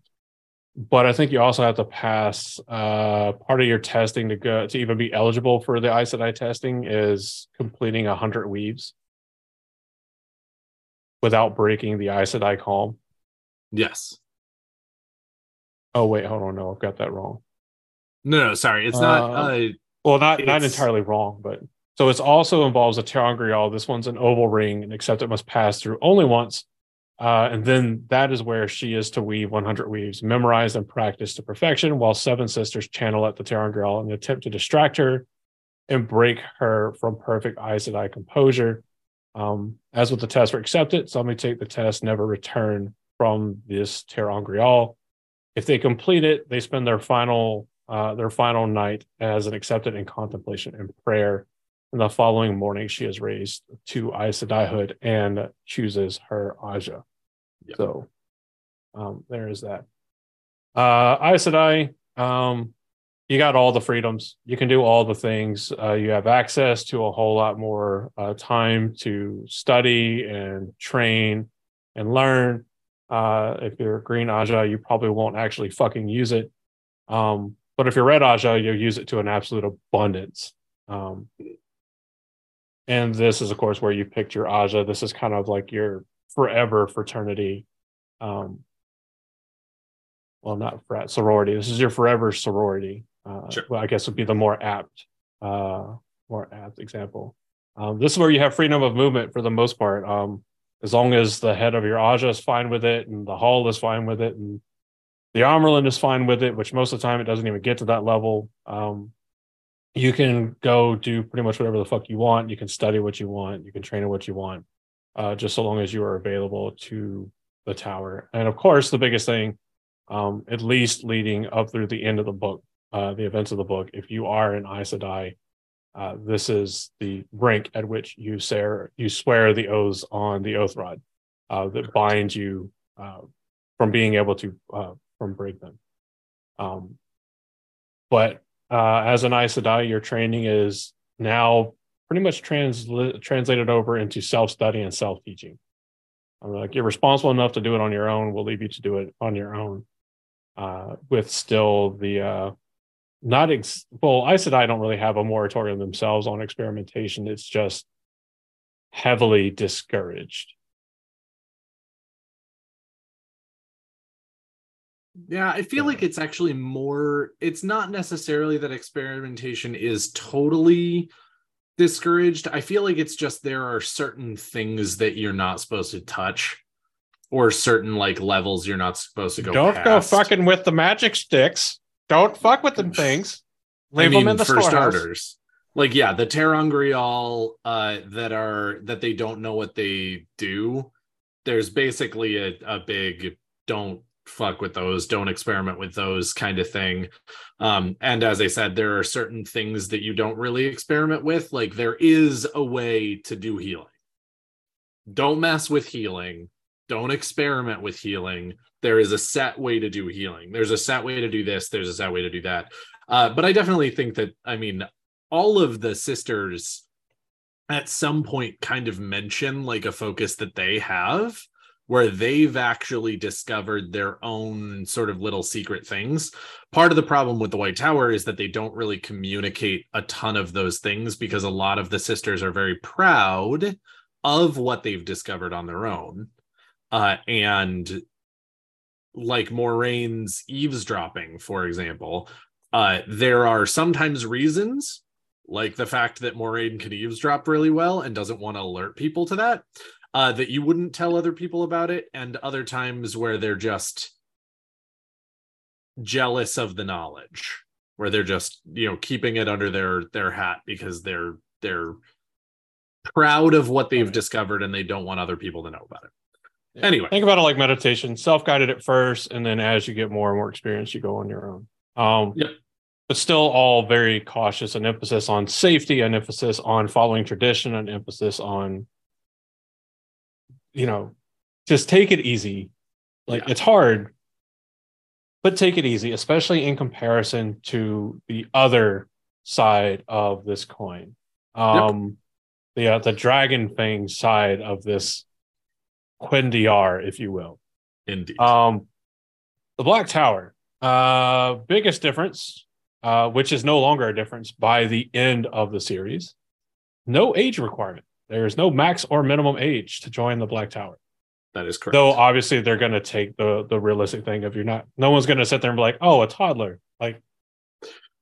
Speaker 2: but I think you also have to pass uh, part of your testing to go to even be eligible for the Aes Sedai testing is completing hundred weaves without breaking the Aes Sedai calm.
Speaker 1: yes
Speaker 2: Oh wait, hold on, no, I've got that wrong.
Speaker 1: no no sorry it's not
Speaker 2: Uh,
Speaker 1: uh
Speaker 2: Well, not not entirely wrong, but so it's also involves a ter'angreal. This one's an oval ring, and except it must pass through only once. Uh, and then that is where she is to weave 100 weaves, memorized and practiced to perfection, while seven sisters channel at the ter'angreal and attempt to distract her and break her from perfect Aes Sedai composure. Um, as with the test for accepted, some may take the test never return from this ter'angreal. If they complete it, they spend their final uh, their final night as an accepted in contemplation and prayer. And the following morning, she is raised to Aes Sedaihood and chooses her Ajah.
Speaker 1: Yep.
Speaker 2: So um, there is that. Uh, Aes Sedai. um, you got all the freedoms. You can do all the things. Uh, you have access to a whole lot more uh, time to study and train and learn. Uh, if you're green Ajah, you probably won't actually fucking use it. Um, but if you're red Ajah, you'll use it to an absolute abundance. Um, and this is, of course, where you picked your Ajah. This is kind of like your forever fraternity. Um, well, not frat sorority. This is your forever sorority. Uh,
Speaker 1: Sure.
Speaker 2: Well, I guess would be the more apt, uh, more apt example. Um, this is where you have freedom of movement for the most part. Um, as long as the head of your Ajah is fine with it, and the hall is fine with it, and the Amyrlin is fine with it, which most of the time it doesn't even get to that level. Um, you can go do pretty much whatever the fuck you want. You can study what you want. You can train at what you want, uh, just so long as you are available to the tower. And of course, the biggest thing, um, at least leading up through the end of the book, uh, the events of the book, if you are an Aes Sedai, uh, this is the rank at which you swear you swear the oaths on the oath rod uh, that binds you uh, from being able to uh, from break them. Um, but uh, as an Aes Sedai, your training is now pretty much transli- translated over into self study and self teaching. I'm like you're responsible enough to do it on your own. We'll leave you to do it on your own, uh, with still the uh, not ex- well. Aes Sedai don't really have a moratorium themselves on experimentation. It's just heavily discouraged.
Speaker 1: Yeah, I feel like it's actually more, it's not necessarily that experimentation is totally discouraged. I feel like it's just there are certain things that you're not supposed to touch or certain like levels you're not supposed to go
Speaker 2: Don't go fucking with the magic sticks. Don't fuck with them things. Leave
Speaker 1: I mean,
Speaker 2: them in the
Speaker 1: for
Speaker 2: storehouse.
Speaker 1: starters. Like yeah, the ter'angreal uh that are that they don't know what they do. There's basically a, a big don't fuck with those, don't experiment with those kind of thing. Um, and as I said, there are certain things that you don't really experiment with. Like there is a way to do healing. Don't mess with healing. Don't experiment with healing. There is a set way to do healing. There's a set way to do this. There's a set way to do that. Uh, but I definitely think that, I mean, all of the sisters at some point kind of mention like a focus that they have where they've actually discovered their own sort of little secret things. Part of the problem with the White Tower is that they don't really communicate a ton of those things because a lot of the sisters are very proud of what they've discovered on their own. Uh, and like Moiraine's eavesdropping, for example, uh, there are sometimes reasons, like the fact that Moiraine can eavesdrop really well and doesn't want to alert people to that, uh, that you wouldn't tell other people about it, and other times where they're just jealous of the knowledge, where they're just you know keeping it under their their hat because they're they're proud of what they've
Speaker 2: Right.
Speaker 1: discovered and they don't want other people to know about it.
Speaker 2: Yeah.
Speaker 1: Anyway.
Speaker 2: think about it like meditation, self-guided at first, and then as you get more and more experience, you go on your own. Um,
Speaker 1: Yep.
Speaker 2: But still, all very cautious, an emphasis on safety, an emphasis on following tradition, an emphasis on, you know, just take it easy. Like
Speaker 1: Yeah.
Speaker 2: it's hard, but take it easy, especially in comparison to the other side of this coin. Um, the uh, the dragon fang side of this cuendillar, if you will.
Speaker 1: Indeed.
Speaker 2: Um, the Black Tower, uh, biggest difference, uh, which is no longer a difference by the end of the series. No age requirement. There is no max or minimum age to join the Black Tower.
Speaker 1: that is correct.
Speaker 2: Though obviously they're going to take the the realistic thing of you're not. No one's going to sit there and be like, "Oh, a toddler." Like,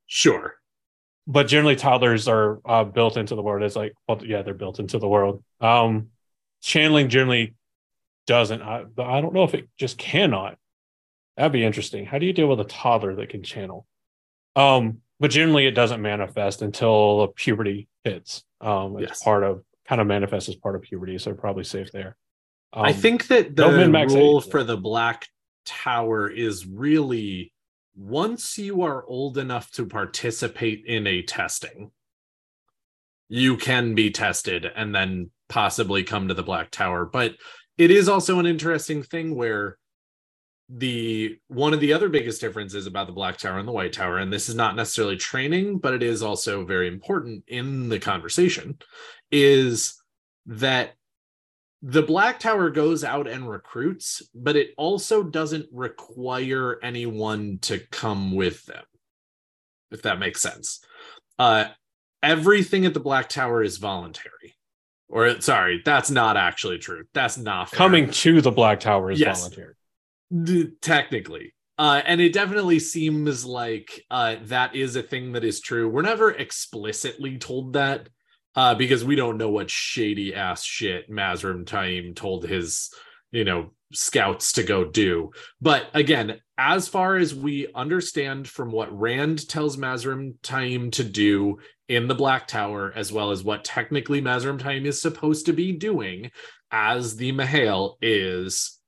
Speaker 1: sure.
Speaker 2: but generally toddlers are uh, built into the world. It's like, well, yeah, they're built into the world. Um, channeling generally doesn't. I, I don't know if it just cannot. That'd be interesting. How do you deal with a toddler that can channel? Um, but generally it doesn't manifest until the puberty hits. Um, it's
Speaker 1: Yes.
Speaker 2: part of kind of manifests as part of puberty, so probably safe there. Um,
Speaker 1: I think that the
Speaker 2: min-max
Speaker 1: rule for the Black Tower is really once you are old enough to participate in a testing, you can be tested and then possibly come to the Black Tower. But it is also an interesting thing where the one of the other biggest differences about the black tower and the white tower and this is not necessarily training but it is also very important in the conversation is that the black tower goes out and recruits but it also doesn't require anyone to come with them if that makes sense uh everything at the black tower is voluntary or sorry that's not actually true that's not fair.
Speaker 2: Coming to the Black Tower is
Speaker 1: Yes.
Speaker 2: volunteer.
Speaker 1: Technically. Uh, and it definitely seems like uh, that is a thing that is true. We're never explicitly told that uh, because we don't know what shady ass shit mazrim taim told his you know scouts to go do. But again as far as we understand from what rand tells mazrim taim to do in the black tower as well as what technically mazrim taim is supposed to be doing as the M'Hael is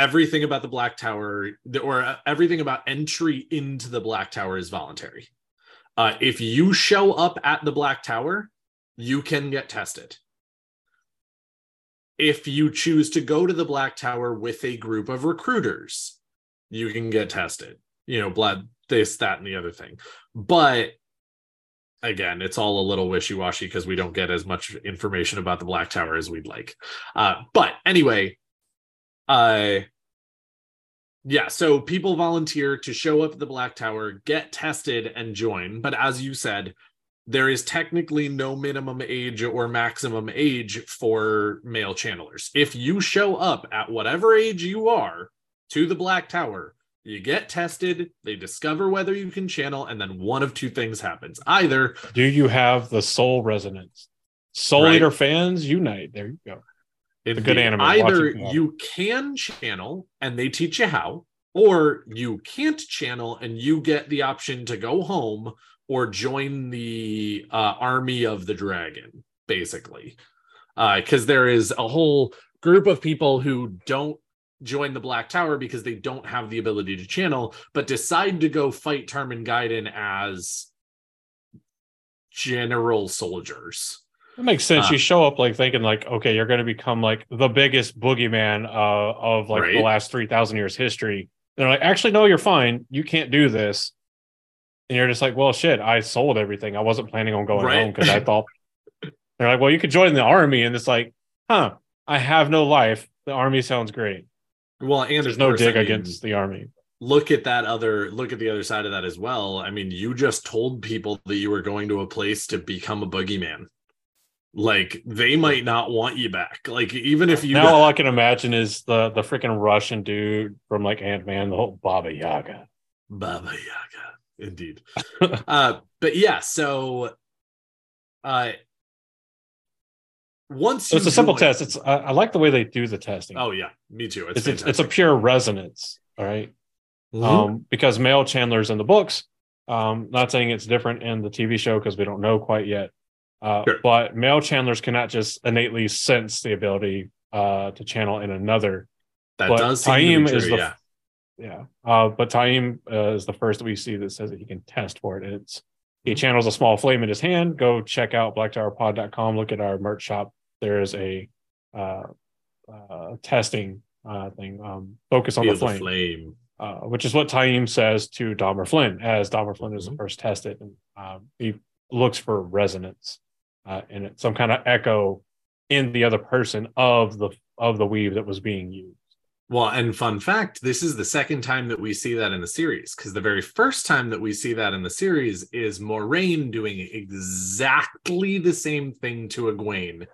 Speaker 1: everything about the black tower or uh, everything about entry into the black tower is voluntary. Uh, if you show up at the black tower you can get tested. If you choose to go to the black tower with a group of recruiters you can get tested. You know blood this that and the other thing. But again it's all a little wishy-washy because we don't get as much information about the black tower as we'd like. Uh, but anyway uh yeah so people volunteer to show up at the black tower get tested and join but as you said there is technically no minimum age or maximum age for male channelers if you show up at whatever age you are to the black tower you get tested they discover whether you can channel and then one of two things happens either
Speaker 2: Do you have the soul resonance? Soul
Speaker 1: Right.
Speaker 2: Eater fans unite. There you go.
Speaker 1: It's
Speaker 2: a good anime.
Speaker 1: Either you can channel and they teach you how, or you can't channel and you get the option to go home or join the uh, army of the dragon, basically. Because there is a whole group of people who don't join the Black Tower because they don't have the ability to channel, but decide to go fight Tarmon Gai'don as general soldiers.
Speaker 2: It makes sense.
Speaker 1: Uh,
Speaker 2: you show up like thinking like, okay, you're going to become like the biggest boogeyman uh, of like the
Speaker 1: Right.
Speaker 2: last three thousand years history. And they're like, actually, no, you're fine. You can't do this. And you're just like, well, shit. I sold everything. I wasn't planning on going
Speaker 1: Right.
Speaker 2: home because I thought they're like, well, you could join the army, and it's like, huh? I have no life. The army sounds great.
Speaker 1: Well, and
Speaker 2: There's no
Speaker 1: course, I
Speaker 2: dig
Speaker 1: mean,
Speaker 2: against the army.
Speaker 1: look at that other look at the other side of that as well i mean you just told people that you were going to a place to become a boogeyman like they might not want you back like even if you
Speaker 2: now all I can imagine is the the freaking Russian dude from like Ant Man, the whole Baba Yaga.
Speaker 1: baba yaga indeed uh but yeah so uh once
Speaker 2: it's a simple
Speaker 1: join-
Speaker 2: test. It's I, I like the way they do the testing.
Speaker 1: oh yeah me too it's
Speaker 2: it's it's, a pure resonance. All right?
Speaker 1: Mhm.
Speaker 2: um, because male channelers in the books. Um, not saying it's different in the TV show because we don't know quite yet. Uh,
Speaker 1: Sure.
Speaker 2: But male channelers cannot just innately sense the ability uh, to channel in another.
Speaker 1: that
Speaker 2: but
Speaker 1: does seem be
Speaker 2: is
Speaker 1: true,
Speaker 2: the-
Speaker 1: yeah
Speaker 2: Yeah. Uh, but Taim uh, is the first that we see that says that he can test for it. It's he channels a small flame in his hand. Go check out blacktowerpod.com. Look at our merch shop. There is a uh, uh, testing uh, thing. Um, focus on
Speaker 1: Feel
Speaker 2: the flame
Speaker 1: flame
Speaker 2: uh, which is what Taim says to Damer Flinn, as Damer Flinn is
Speaker 1: the
Speaker 2: first tested, and um, he looks for resonance uh, it, some kind of echo in the other person of the of the weave that was being used.
Speaker 1: Well, and fun fact, this is the second time that we see that in the series because the very first time that we see that in the series is Moiraine doing exactly the same thing to Egwene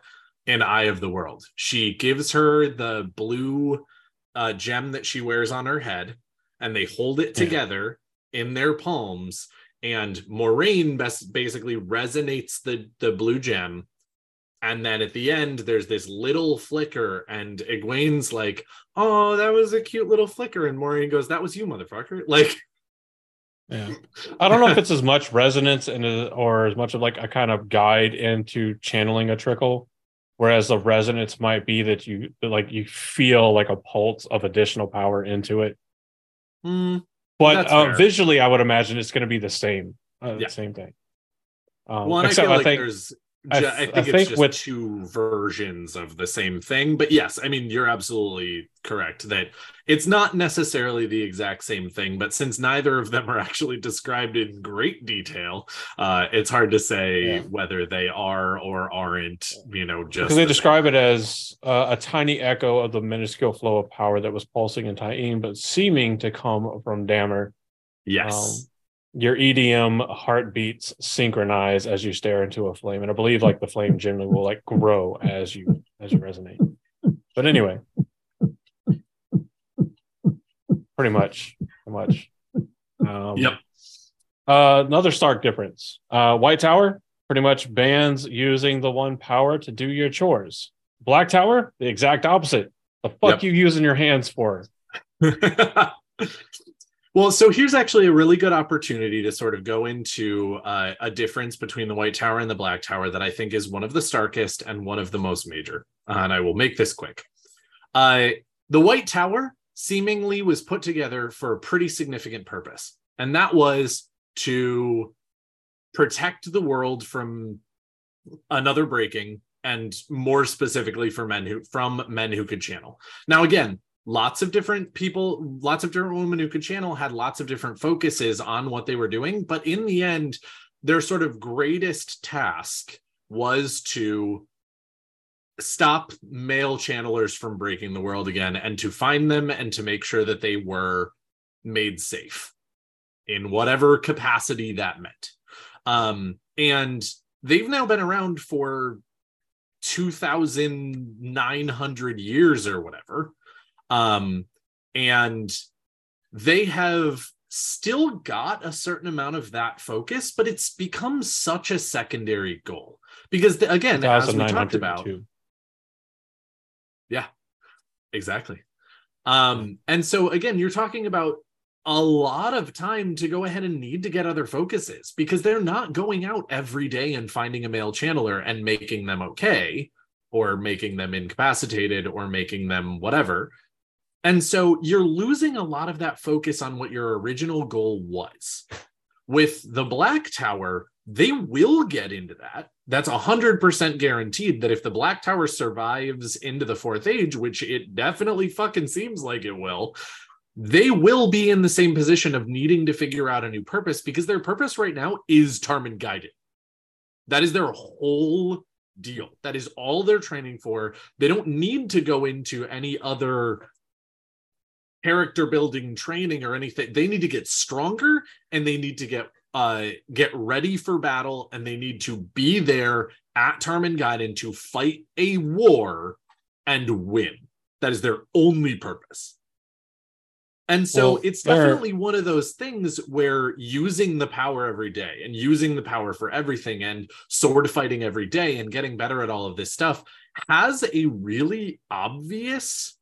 Speaker 1: in Eye of the World. She gives her the blue uh, gem that she wears on her head, and they hold it
Speaker 2: Yeah.
Speaker 1: together in their palms. And Moiraine best basically resonates the the blue gem, and then at the end there's this little flicker, and Egwene's like, "Oh, that was a cute little flicker," and Moiraine goes, "That was you, motherfucker!" Like,
Speaker 2: Yeah, I don't know if it's as much resonance and uh, or as much of like a kind of guide into channeling a trickle, whereas the resonance might be that you like you feel like a pulse of additional power into it.
Speaker 1: hmm,
Speaker 2: But uh, visually, I would imagine it's going to be the same, uh,
Speaker 1: Yeah.
Speaker 2: the same thing. Um,
Speaker 1: well, I
Speaker 2: except
Speaker 1: feel
Speaker 2: I,
Speaker 1: like
Speaker 2: think
Speaker 1: there's
Speaker 2: I th-
Speaker 1: I,
Speaker 2: I
Speaker 1: think it's
Speaker 2: think
Speaker 1: just
Speaker 2: with-
Speaker 1: two versions of the same thing. But yes, I mean you're absolutely correct that it's not necessarily the exact same thing. But since neither of them are actually described in great detail, uh, it's hard to say
Speaker 2: Yeah.
Speaker 1: whether they are or aren't. You know, just
Speaker 2: because they
Speaker 1: the same.
Speaker 2: describe it as uh, a tiny echo of the minuscule flow of power that was pulsing in Taim, but seeming to come from Damer.
Speaker 1: yes.
Speaker 2: Um, your EDM heartbeats synchronize as you stare into a flame, and I believe like the flame generally will like grow as you as you resonate. But anyway, pretty much, pretty much. Um,
Speaker 1: Yep.
Speaker 2: Uh, another stark difference. Uh, White Tower pretty much bans using the one power to do your chores. Black Tower, the exact opposite. The fuck
Speaker 1: Yep.
Speaker 2: you using your hands for?
Speaker 1: well, so here's actually a really good opportunity to sort of go into uh, a difference between the White Tower and the Black Tower that I think is one of the starkest and one of the most major. Uh, and I will make this quick. Uh, the White Tower seemingly was put together for a pretty significant purpose, and that was to protect the world from another breaking and more specifically for men who from men who could channel now again lots of different people lots of different women who could channel had lots of different focuses on what they were doing. But in the end their sort of greatest task was to stop male channelers from breaking the world again and to find them and to make sure that they were made safe in whatever capacity that meant. Um and they've now been around for 2900 years or whatever um and they have still got a certain amount of that focus but it's become such a secondary goal. Because the, again as we talked about
Speaker 2: 1902.
Speaker 1: exactly. Um and so again you're talking about a lot of time to go ahead and need to get other focuses because they're not going out every day and finding a male channeler and making them okay or making them incapacitated or making them whatever and so you're losing a lot of that focus on what your original goal was with the black tower they will get into that that's 100% guaranteed that if the black tower survives into the fourth age which it definitely fucking seems like it will they will be in the same position of needing to figure out a new purpose because their purpose right now is Tarmon Gai'don. That is their whole deal. That is all they're training for. They don't need to go into any other character building training or anything. They need to get stronger and they need to get uh get ready for battle and they need to be there at Tarmon Gai'don to fight a war and win. That is their only purpose. And so
Speaker 2: Well,
Speaker 1: it's
Speaker 2: there-
Speaker 1: definitely one of those things where using the power every day and using the power for everything and sword fighting every day and getting better at all of this stuff has a really obvious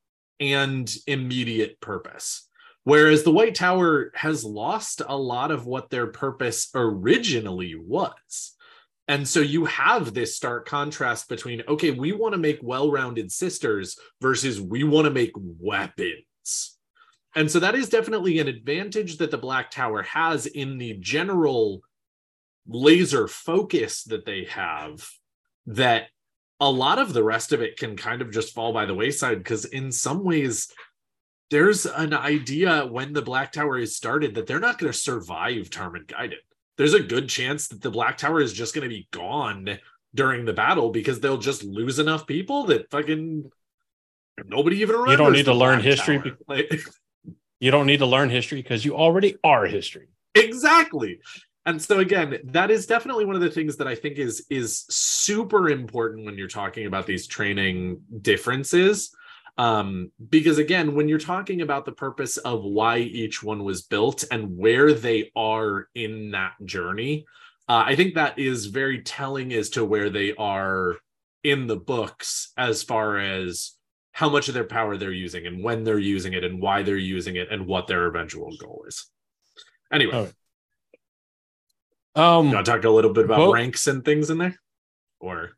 Speaker 1: and immediate purpose. Whereas the White Tower has lost a lot of what their purpose originally was. And so you have this stark contrast between, okay, we want to make well rounded sisters versus we want to make weapons. And so that is definitely an advantage that the Black Tower has in the general laser focus that they have, that a lot of the rest of it can kind of just fall by the wayside because, in some ways, there's an idea when the Black Tower is started that they're not going to survive Tarmon Gai'don. There's a good chance that the Black Tower is just going to be gone during the battle because they'll just lose enough people that fucking nobody even remembers.
Speaker 2: You don't need to learn
Speaker 1: Black
Speaker 2: history
Speaker 1: Tower. Like,
Speaker 2: You don't need to learn history because you already are history.
Speaker 1: exactly and so again that is definitely one of the things that i think is is super important when you're talking about these training differences. Um because again when you're talking about the purpose of why each one was built and where they are in that journey uh, i think that is very telling as to where they are in the books as far as how much of their power they're using and when they're using it and why they're using it and what their eventual goal is. Anyway.
Speaker 2: Oh. Um,
Speaker 1: you want to talk a little bit about
Speaker 2: Well-
Speaker 1: ranks and things in there or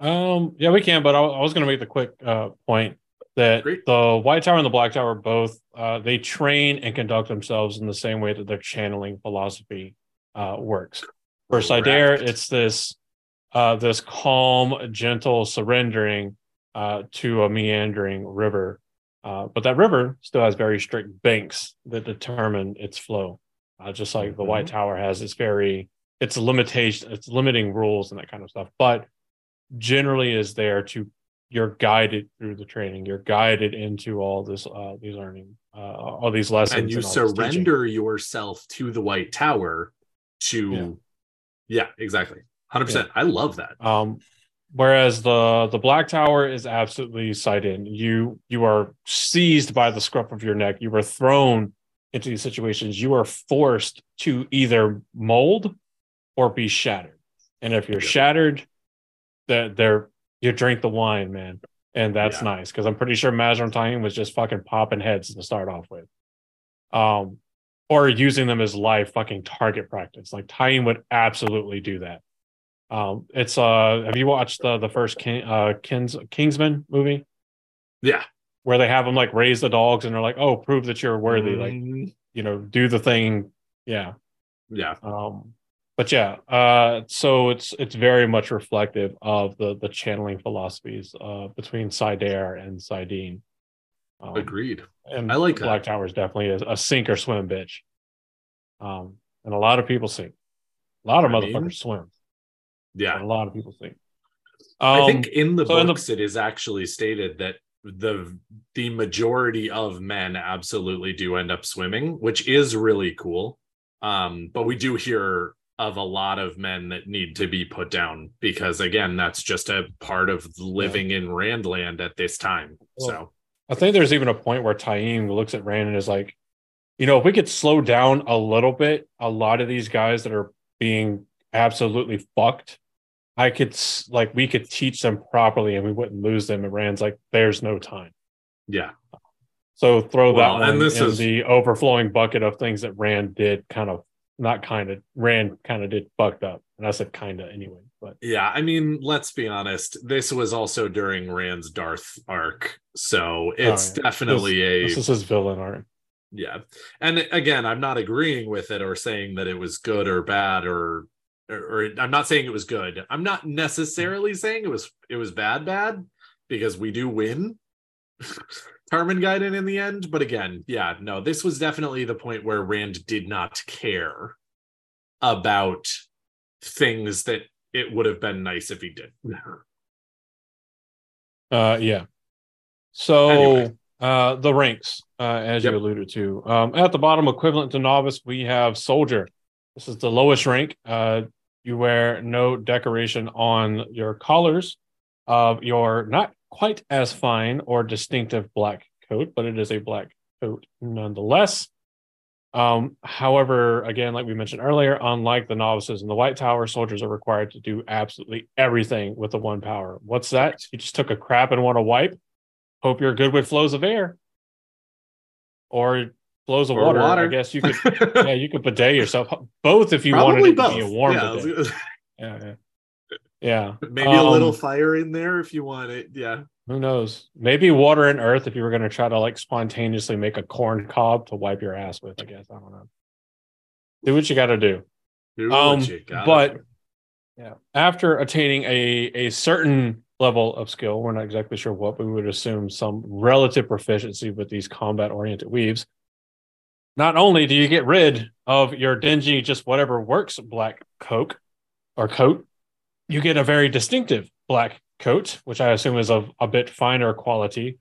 Speaker 2: Um, yeah, we can, but I, I was going to make the quick uh, point that
Speaker 1: Great.
Speaker 2: the White Tower and the Black Tower both uh, they train and conduct themselves in the same way that their channeling philosophy uh, works. For
Speaker 1: saidar,
Speaker 2: it's this uh, this calm, gentle surrendering uh, to a meandering river. Uh, but that river still has very strict banks that determine its flow, uh, just like the White Tower has its very its limitation, its limiting rules and that kind of stuff. But generally, is there to you're guided through the training. You're guided into all this, uh, these learning, uh, all these lessons,
Speaker 1: and you
Speaker 2: teaching.
Speaker 1: surrender yourself to the White Tower to, yeah, exactly, hundred percent. I love that.
Speaker 2: Um, whereas the the Black Tower is absolutely saidin. You you are seized by the scruff of your neck. You are thrown into these situations. You are forced to either mold or be shattered. And if you're
Speaker 1: Yeah.
Speaker 2: shattered, that they're you drink the wine, man. And that's
Speaker 1: Yeah.
Speaker 2: nice because I'm pretty sure Mazrim Taim was just fucking popping heads to start off with. Um, or using them as live fucking target practice. Like Taim would absolutely do that. Um, it's uh, have you watched the the first King, uh Kings Kingsman movie
Speaker 1: Yeah,
Speaker 2: where they have them like raise the dogs and they're like, oh, prove that you're worthy, like
Speaker 1: Mhm.
Speaker 2: you know, do the thing, yeah.
Speaker 1: yeah,
Speaker 2: Um, but yeah, uh, so it's it's very much reflective of the the channeling philosophies uh between saidar and saidin. Um,
Speaker 1: agreed.
Speaker 2: and
Speaker 1: I like that.
Speaker 2: Black Tower is definitely a, a sink or swim bitch. Um, and a lot of people sink. A lot of
Speaker 1: I
Speaker 2: motherfuckers
Speaker 1: mean,
Speaker 2: swim.
Speaker 1: Yeah,
Speaker 2: a lot of people sink.
Speaker 1: I
Speaker 2: Um,
Speaker 1: think in the
Speaker 2: so in the-
Speaker 1: books it is actually stated that the the majority of men absolutely do end up swimming, which is really cool. Um, but we do hear of a lot of men that need to be put down because again, that's just a part of living in Randland at this time. So
Speaker 2: I think there's even a point where Taim looks at Rand and is like, you know, if we could slow down a little bit, a lot of these guys that are being absolutely fucked, I could like we could teach them properly and we wouldn't lose them. And Rand's like, there's no time.
Speaker 1: yeah,
Speaker 2: So throw
Speaker 1: Well,
Speaker 2: that one
Speaker 1: and this is-
Speaker 2: the overflowing bucket of things that Rand did kind of not kind of Rand kind of did fucked up. And I said kind of anyway, but
Speaker 1: yeah. I mean, let's be honest. This was also during Rand's Darth arc, so it's
Speaker 2: Oh, yeah.
Speaker 1: definitely a
Speaker 2: this is his villain art.
Speaker 1: yeah and again i'm not agreeing with it or saying that it was good or bad or, or or i'm not saying it was good i'm not necessarily saying it was it was bad bad because we do win Tarmon Gai'don in the end but again yeah no this was definitely the point where rand did not care about things that it would have been nice if he did
Speaker 2: Uh, yeah. So
Speaker 1: Anyway.
Speaker 2: uh, the ranks, uh, as
Speaker 1: Yep.
Speaker 2: you alluded to, um, at the bottom, equivalent to novice, we have soldier. This is the lowest rank. Uh, you wear no decoration on your collars of your not quite as fine or distinctive black coat, but it is a black coat nonetheless. Um, however, again, like we mentioned earlier, unlike the novices in the White Tower, soldiers are required to do absolutely everything with the one power. What's that? You just took a crap and want to wipe. Hope you're good with flows of air or flows of water.
Speaker 1: water.
Speaker 2: I guess you could, yeah, you could bidet yourself. Both if you
Speaker 1: probably
Speaker 2: wanted
Speaker 1: both
Speaker 2: to be a warm
Speaker 1: yeah, was
Speaker 2: bidet. Yeah, yeah, yeah.
Speaker 1: maybe a little
Speaker 2: Um,
Speaker 1: fire in there if you want it yeah
Speaker 2: Who knows? Maybe water and earth if you were going to try to like spontaneously make a corn cob to wipe your ass with. I guess I don't know. Do what you got to do.
Speaker 1: Do
Speaker 2: Um,
Speaker 1: what you gotta
Speaker 2: but yeah, after attaining a a certain level of skill, we're not exactly sure what, but we would assume some relative proficiency with these combat oriented weaves. Not only do you get rid of your dingy, just whatever works black coat or coat, you get a very distinctive black coat, which I assume is of a bit finer quality.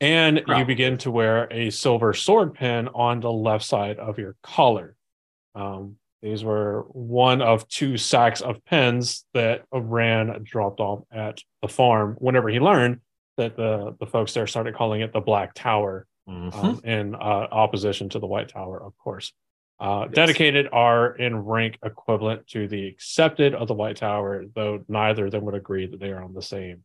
Speaker 2: And you begin to wear a silver sword pin on the left side of your collar. Um, these were one of two sacks of pens that Ran dropped off at the farm whenever he learned that the, the folks there started calling it the Black Tower
Speaker 1: Mhm.
Speaker 2: um, in uh, opposition to the White Tower, of course. Uh,
Speaker 1: Yes.
Speaker 2: Dedicated are in rank equivalent to the accepted of the White Tower, though neither of them would agree that they are on the same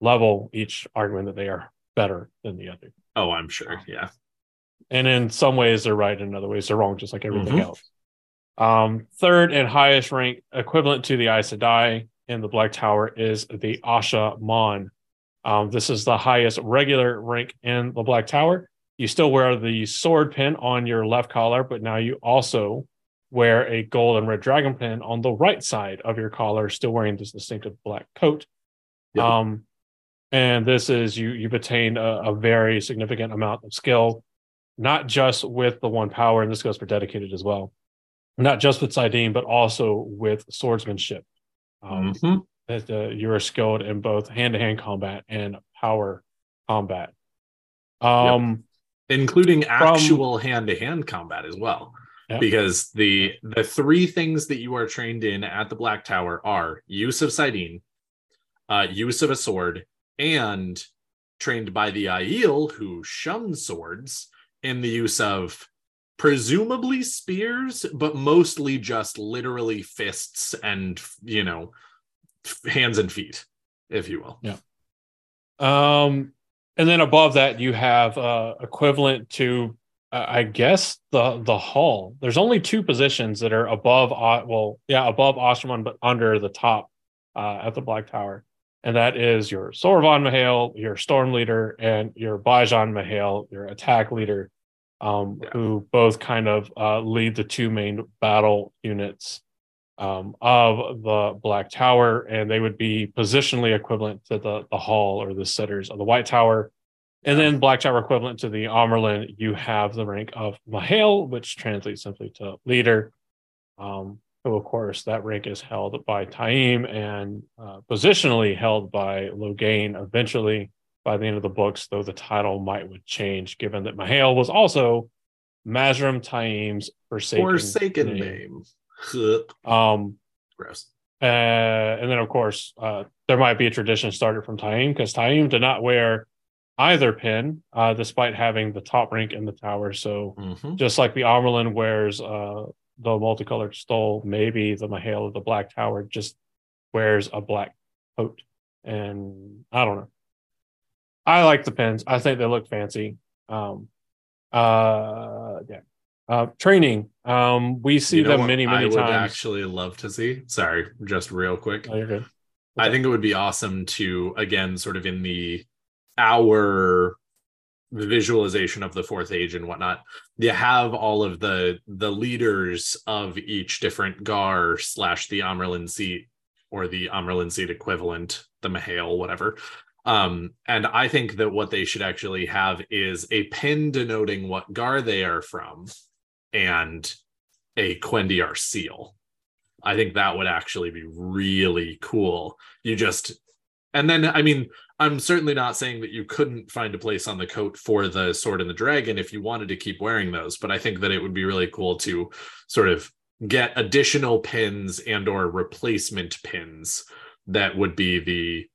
Speaker 2: level, each arguing that they are better than the other.
Speaker 1: oh i'm sure yeah
Speaker 2: And in some ways, they're right, in other ways, they're wrong, just like everything
Speaker 1: Mhm.
Speaker 2: else. Um, third and highest rank, equivalent to the Aes Sedai in the Black Tower, is the Asha'man. Um, this is the highest regular rank in the Black Tower. You still wear the sword pin on your left collar, but now you also wear a gold and red dragon pin on the right side of your collar, still wearing this distinctive black coat.
Speaker 1: Yep.
Speaker 2: Um, and this is you you've attained a, a very significant amount of skill, not just with the one power, and this goes for dedicated as well, not just with saidin, but also with swordsmanship. Um,
Speaker 1: Mhm.
Speaker 2: that uh, you are skilled in both hand-to-hand combat and power combat. Um,
Speaker 1: including actual hand-to-hand combat as well
Speaker 2: Yeah.
Speaker 1: because the the three things that you are trained in at the black tower are use of saidin, uh use of a sword and trained by the Aiel who shun swords in the use of presumably spears but mostly just literally fists and you know hands and feet if you will Yeah.
Speaker 2: Um, and then above that, you have uh, equivalent to, uh, I guess, the the hall. There's only two positions that are above, uh, well, yeah, above Asha'man, but under the top uh, at the Black Tower, and that is your Sorvan M'Hael, your Storm Leader, and your Baijan M'Hael, your Attack Leader, um,
Speaker 1: Yeah.
Speaker 2: who both kind of uh, lead the two main battle units um, of the Black Tower, and they would be positionally equivalent to the the Hall or the Sitters of the White Tower. And then Black Tower equivalent to the Amyrlin, you have the rank of M'Hael, which translates simply to leader. Um, so of course, that rank is held by Taim and uh, positionally held by Logain eventually by the end of the books, though the title might would change given that M'Hael was also Mazrim Taim's forsaken,
Speaker 1: forsaken
Speaker 2: name.
Speaker 1: name.
Speaker 2: Um,
Speaker 1: gross
Speaker 2: uh, and then, of course, uh, there might be a tradition started from Taim because Taim did not wear either pin, uh, despite having the top rank in the tower. So,
Speaker 1: Mhm.
Speaker 2: just like the Amyrlin wears uh, the multicolored stole, maybe the M'Hael of the Black Tower just wears a black coat. And I don't know. I like the pins. I think they look fancy. Um, uh, yeah. Uh, training. Um, we see
Speaker 1: You know
Speaker 2: them
Speaker 1: what
Speaker 2: many,
Speaker 1: I
Speaker 2: many
Speaker 1: would
Speaker 2: times.
Speaker 1: actually love to see. Sorry, just real quick.
Speaker 2: Oh, good.
Speaker 1: I think it would be awesome to again, sort of in the our visualization of the fourth age and whatnot. You have all of the the leaders of each different gar slash the Amyrlin seat or the Amyrlin seat equivalent, the M'Hael, whatever. Um, and I think that what they should actually have is a pin denoting what gar they are from and a cuendillar seal. I think that would actually be really cool. You just, and then, I mean, I'm certainly not saying that you couldn't find a place on the coat for the sword and the dragon if you wanted to keep wearing those, but I think that it would be really cool to sort of get additional pins and or replacement pins that would be the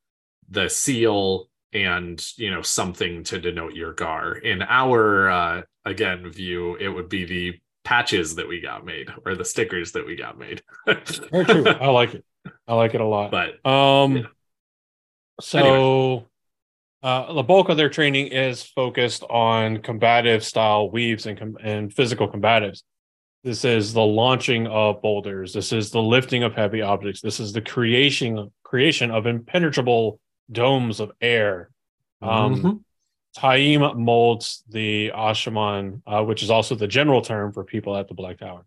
Speaker 1: the seal and you know something to denote your gar in our uh again view it would be the patches that we got made or the stickers that we got made
Speaker 2: Very true. I like it. I like it a lot.
Speaker 1: but
Speaker 2: Um,
Speaker 1: Yeah.
Speaker 2: so uh, the bulk of their training is focused on combative style weaves and com- and physical combatives. This is the launching of boulders. This is the lifting of heavy objects. This is the creation creation of impenetrable domes of air. Um,
Speaker 1: Mhm.
Speaker 2: Taim molds the Ashaman, uh, which is also the general term for people at the Black Tower,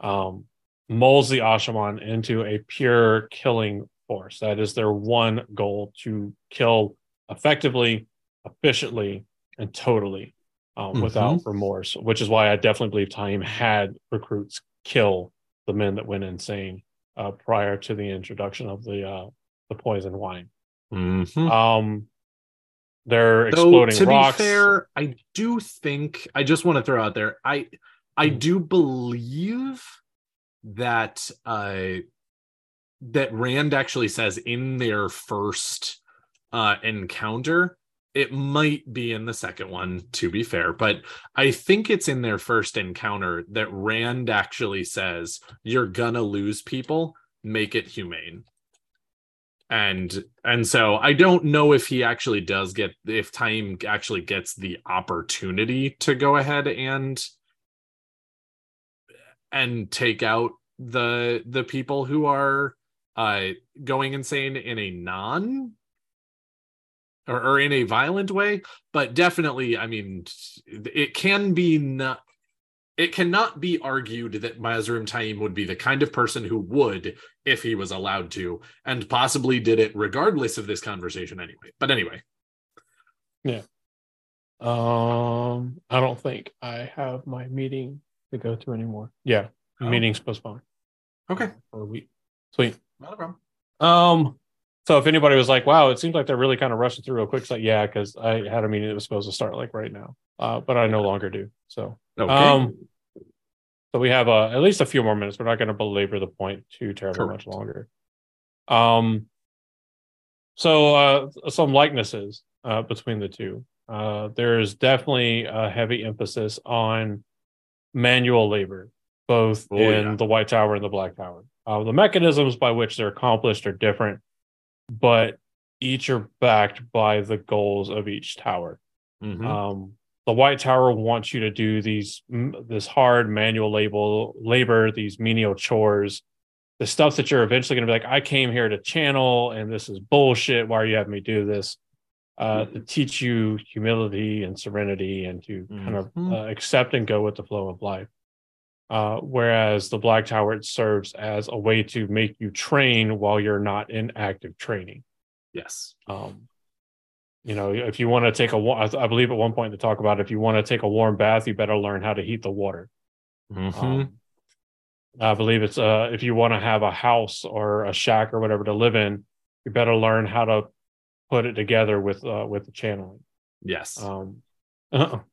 Speaker 2: um, molds the Ashaman into a pure killing force. That is their one goal to kill effectively, efficiently, and totally um, without remorse, which is why I definitely believe Taim had recruits kill the men that went insane uh, prior to the introduction of the uh, the poison wine.
Speaker 1: Mhm.
Speaker 2: Um, they're
Speaker 1: Though, to
Speaker 2: rocks.
Speaker 1: be fair, I do think I just want to throw out there. I I
Speaker 2: Mhm.
Speaker 1: do believe that uh that Rand actually says in their first uh encounter. It might be in the second one, to be fair, but I think it's in their first encounter that Rand actually says, You're gonna lose people, make it humane and and so I don't know if he actually does get if Taim actually gets the opportunity to go ahead and and take out the the people who are uh going insane in a non or, or in a violent way. But definitely i mean it can be not it cannot be argued that Mazrim Taim would be the kind of person who would if he was allowed to, and possibly did it regardless of this conversation anyway. But anyway, Yeah.
Speaker 2: Um, I don't think I have my meeting to go to anymore. Yeah,
Speaker 1: Oh.
Speaker 2: meeting's postponed
Speaker 1: okay,
Speaker 2: for a week. Sweet.
Speaker 1: not a problem.
Speaker 2: Um, so if anybody was like, "Wow, it seems like they're really kind of rushing through real quick," it's like, yeah, because I had a meeting that was supposed to start like right now, uh, but I no longer do. So,
Speaker 1: Okay.
Speaker 2: um, so we have uh, at least a few more minutes. We're not going to belabor the point too terribly
Speaker 1: Correct.
Speaker 2: much longer. Um, so uh, some likenesses uh, between the two. Uh, there's definitely a heavy emphasis on manual labor, both
Speaker 1: Oh,
Speaker 2: in
Speaker 1: yeah.
Speaker 2: the White Tower and the Black Tower. Uh, the mechanisms by which they're accomplished are different, but each are backed by the goals of each tower.
Speaker 1: Mhm.
Speaker 2: Um, the White Tower wants you to do these this hard manual label labor, these menial chores, the stuff that you're eventually going to be like, I came here to channel, and this is bullshit. Why are you having me do this? Uh, to teach you humility and serenity, and to kind of
Speaker 1: Mhm.
Speaker 2: uh, accept and go with the flow of life. Uh, whereas the Black Tower it serves as a way to make you train while you're not in active training
Speaker 1: yes.
Speaker 2: um you know if you want to take a I believe at one point to talk about if you want to take a warm bath you better learn how to heat the water
Speaker 1: Mhm.
Speaker 2: um, i believe it's uh if you want to have a house or a shack or whatever to live in you better learn how to put it together with uh with the channeling
Speaker 1: yes.
Speaker 2: um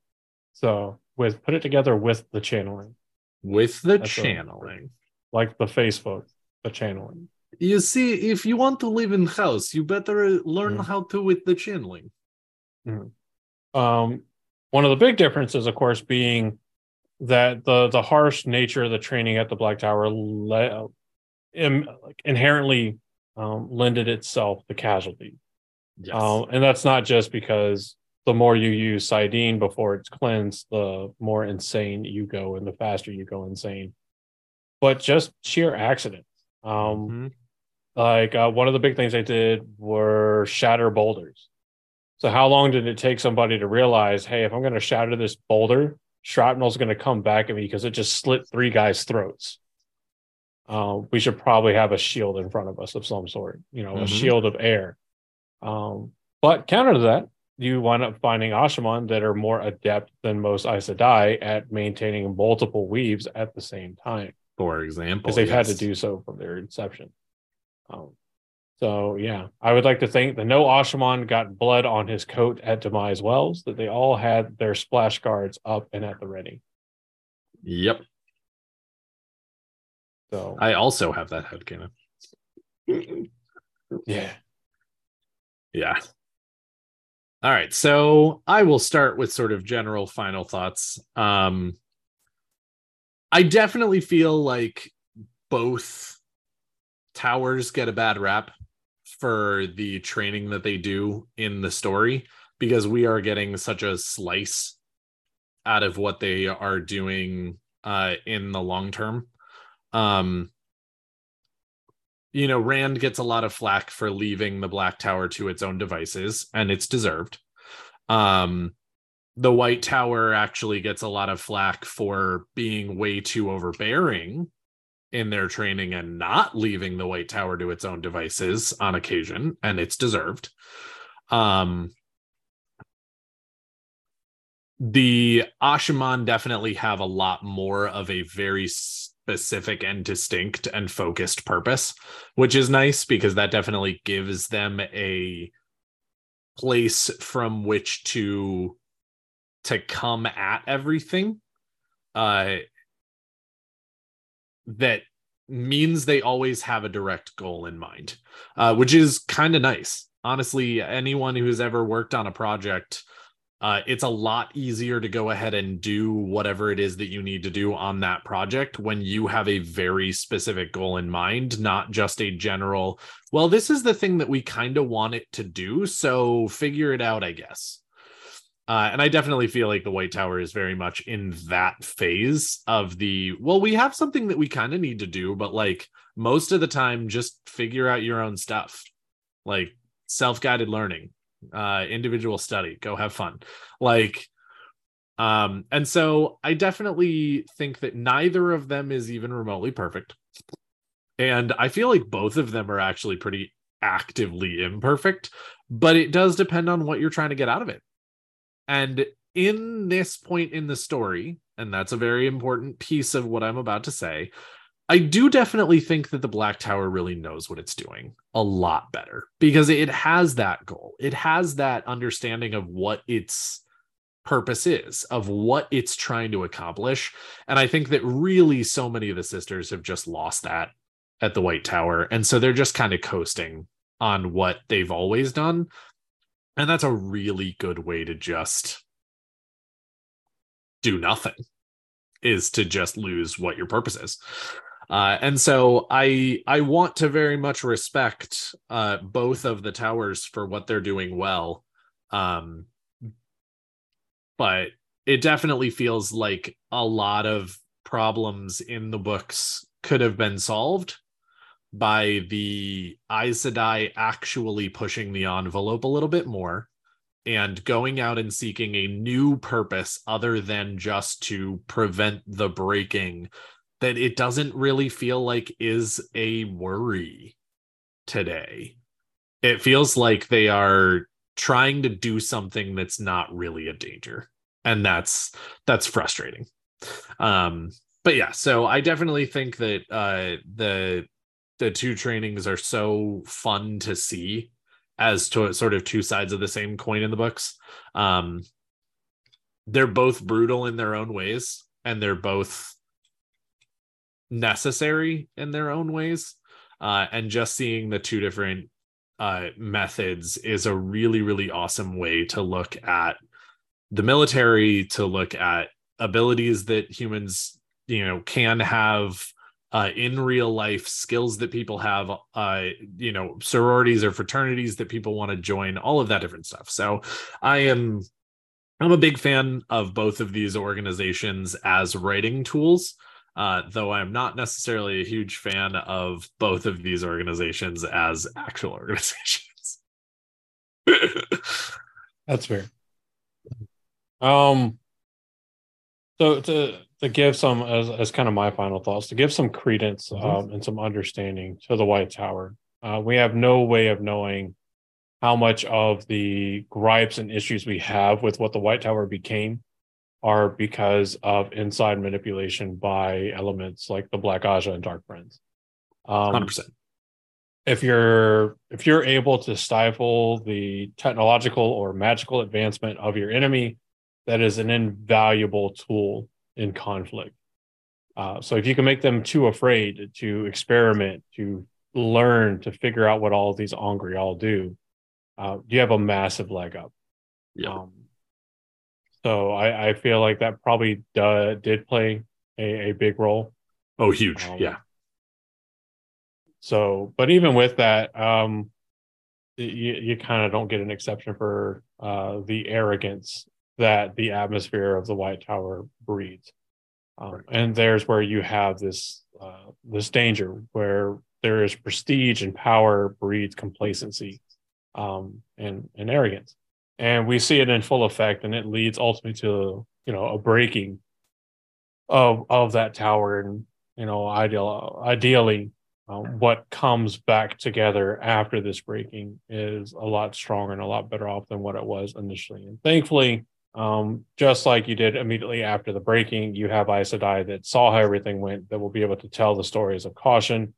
Speaker 2: so with put it together with the channeling
Speaker 1: With the
Speaker 2: that's a-
Speaker 1: channeling.
Speaker 2: like the facebook the channeling
Speaker 1: You see, if you want to live in house, you better learn
Speaker 2: Mhm.
Speaker 1: how to with the channeling.
Speaker 2: Um, one of the big differences, of course, being that the the harsh nature of the training at the Black Tower le- im- like inherently um, lended itself to casualty,
Speaker 1: Yes.
Speaker 2: um, and that's not just because the more you use saidin before it's cleansed, the more insane you go, and the faster you go insane. But just sheer accidents. Um,
Speaker 1: Mhm.
Speaker 2: like uh, one of the big things they did were shatter boulders. So how long did it take somebody to realize, hey, if I'm going to shatter this boulder, shrapnel's going to come back at me because it just slit three guys' throats. Uh, we should probably have a shield in front of us of some sort, you know, a
Speaker 1: Mhm.
Speaker 2: shield of air. Um, but counter to that, you wind up finding Ashaman that are more adept than most Aes Sedai at maintaining multiple weaves at the same time
Speaker 1: For example,
Speaker 2: because they've had to do so from their inception. Um, so yeah, I would like to think that no Ashaman got blood on his coat at Dumai's Wells, that they all had their splash guards up and at the ready.
Speaker 1: Yep.
Speaker 2: So
Speaker 1: I also have that headcanon.
Speaker 2: yeah,
Speaker 1: Yeah. All right. So I will start with sort of general final thoughts. Um I definitely feel like both towers get a bad rap for the training that they do in the story because we are getting such a slice out of what they are doing uh in the long term. Um you know, Rand gets a lot of flack for leaving the Black Tower to its own devices, and it's deserved. Um, the White Tower actually gets a lot of flack for being way too overbearing in their training and not leaving the White Tower to its own devices on occasion, and it's deserved. Um, the Ashaman definitely have a lot more of a very specific and distinct and focused purpose, which is nice because that definitely gives them a place from which to to come at everything. Uh that means they always have a direct goal in mind, uh, which is kind of nice. Honestly, anyone who's ever worked on a project uh, it's a lot easier to go ahead and do whatever it is that you need to do on that project when you have a very specific goal in mind, not just a general, well, this is the thing that we kind of want it to do. So figure it out, I guess. Uh, and I definitely feel like the White Tower is very much in that phase of the, well, we have something that we kind of need to do, but like most of the time, just figure out your own stuff, like self guided learning uh individual study go have fun like Um, and so I definitely think that neither of them is even remotely perfect. And I feel like both of them are actually pretty actively imperfect, but it does depend on what you're trying to get out of it. And in this point in the story, and that's a very important piece of what I'm about to say, I do definitely think that the Black Tower really knows what it's doing a lot better because it has that goal. It has that understanding of what its purpose is, of what it's trying to accomplish. And I think that really so many of the sisters have just lost that at the White Tower. And so they're just kind of coasting on what they've always done. And that's a really good way to just do nothing, is to just lose what your purpose is. Uh, and so I I want to very much respect uh, both of the towers for what they're doing well, um, but it definitely feels like a lot of problems in the books could have been solved by the Aes Sedai actually pushing the envelope a little bit more and going out and seeking a new purpose other than just to prevent the breaking that it doesn't really feel like is a worry today. It feels like they are trying to do something that's not really a danger. And that's that's frustrating. Um but yeah, so I definitely think that uh the the two trainings are so fun to see as to sort of two sides of the same coin in the books. Um, they're both brutal in their own ways, and they're both necessary in their own ways. Uh, and just seeing the two different uh, methods is a really, really awesome way to look at the military, to look at abilities that humans, you know, can have uh, in real life skills that people have uh, you know sororities or fraternities that people want to join all of that different stuff so i am i'm a big fan of both of these organizations as writing tools uh, though i'm not necessarily a huge fan of both of these organizations as actual organizations.
Speaker 2: That's fair. Um so to to give some as, as kind of my final thoughts to give some credence mm-hmm. um, and some understanding to the white tower uh, we have no way of knowing how much of the gripes and issues we have with what the white tower became are because of inside manipulation by elements like the black Ajah and dark friends
Speaker 1: um, 100%
Speaker 2: if you're if you're able to stifle the technological or magical advancement of your enemy that is an invaluable tool in conflict. Uh, so if you can make them too afraid to experiment, to learn, to figure out what all of these angreal do, uh, you have a massive leg up.
Speaker 1: Yeah. Um,
Speaker 2: so I, I, feel like that probably did play a, a, big role.
Speaker 1: Oh, huge. Um, yeah.
Speaker 2: So, but even with that, um, you, you kind of don't get an exception for uh, the arrogance that the atmosphere of the White Tower breeds. Um, right. And there's where you have this uh, this danger where there is prestige and power breeds complacency um, and and arrogance, and we see it in full effect, and it leads ultimately to you know a breaking of of that tower, and you know ideal ideally. Uh, what comes back together after this breaking is a lot stronger and a lot better off than what it was initially. And thankfully, um, just like you did immediately after the breaking, you have Aes Sedai that saw how everything went, that will be able to tell the stories of caution.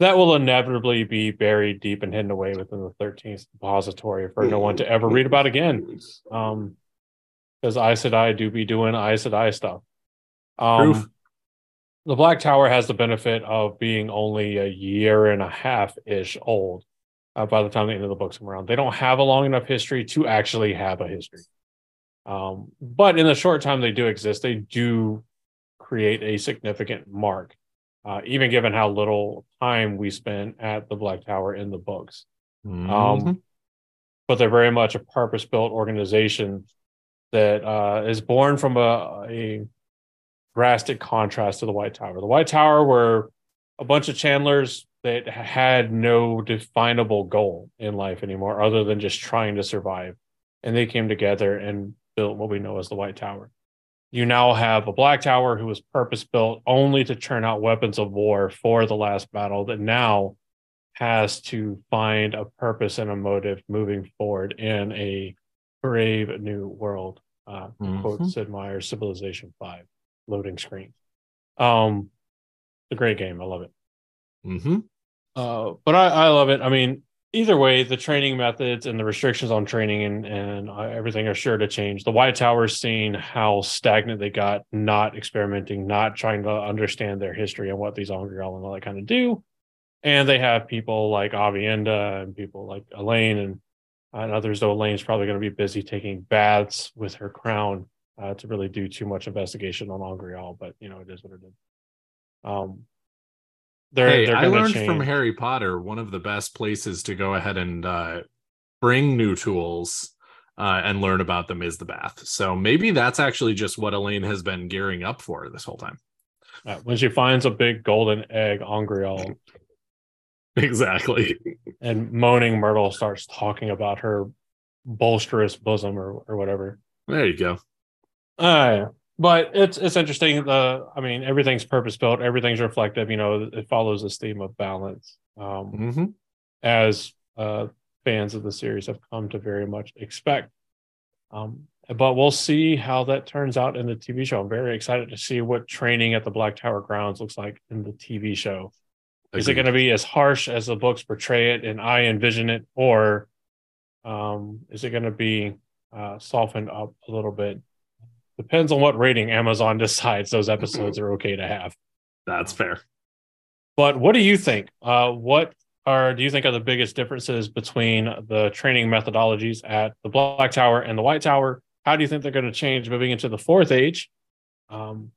Speaker 2: That will inevitably be buried deep and hidden away within the 13th depository for no one to ever read about again. Um, because Sedai do be doing I Sedai stuff. Um, the Black Tower has the benefit of being only a year and a half ish old uh, by the time the end of the books come around. They don't have a long enough history to actually have a history. Um, but in the short time they do exist, they do create a significant mark, uh, even given how little time we spent at the Black Tower in the books. Mm-hmm. Um, but they're very much a purpose built organization that uh, is born from a, a drastic contrast to the White Tower. The White Tower were a bunch of channelers that had no definable goal in life anymore other than just trying to survive. And they came together and built what we know as the White Tower. You now have a Black Tower who was purpose built only to churn out weapons of war for the last battle that now has to find a purpose and a motive moving forward in a brave new world. Uh,
Speaker 1: Mhm.
Speaker 2: Quote Sid Meier's Civilization 5 loading screen. Um, a great game. I love it.
Speaker 1: mm-hmm.
Speaker 2: Uh, but I, I love it. I mean, either way, the training methods and the restrictions on training and, and uh, everything are sure to change. The White Tower's seen how stagnant they got, not experimenting, not trying to understand their history and what these Angreal and all that kind of do. And they have people like Aviendha and people like Elayne and, and others, though Elayne's probably going to be busy taking baths with her crown uh, to really do too much investigation on Angreal, but you know, it is what it is. Um, they're,
Speaker 1: Hey,
Speaker 2: they're
Speaker 1: I
Speaker 2: gonna
Speaker 1: learned from. Harry Potter one of the best places to go ahead and uh, bring new tools uh, and learn about them is the bath. So maybe that's actually just what Elayne has been gearing up for this whole time.
Speaker 2: Uh, when she finds a big golden egg on Angreal
Speaker 1: Exactly.
Speaker 2: and moaning Myrtle starts talking about her bolsterous bosom or, or whatever.
Speaker 1: There you go.
Speaker 2: Uh, but it's it's interesting. The I mean, everything's purpose built, everything's reflective. You know, it follows this theme of balance. Um,
Speaker 1: hmm
Speaker 2: as uh, fans of the series have come to very much expect. Um, but we'll see how that turns out in the TV show. I'm very excited to see what training at the Black Tower grounds looks like in the TV show. Is it going to be as harsh as the books portray it and I envision it, or um, is it going to be uh, softened up a little bit? Depends on what rating Amazon decides those episodes are okay to have.
Speaker 1: That's fair.
Speaker 2: But what do you think? Uh, what are do you think are the biggest differences between the training methodologies at the Black Tower and the White Tower? How do you think they're going to change moving into the fourth age? Um,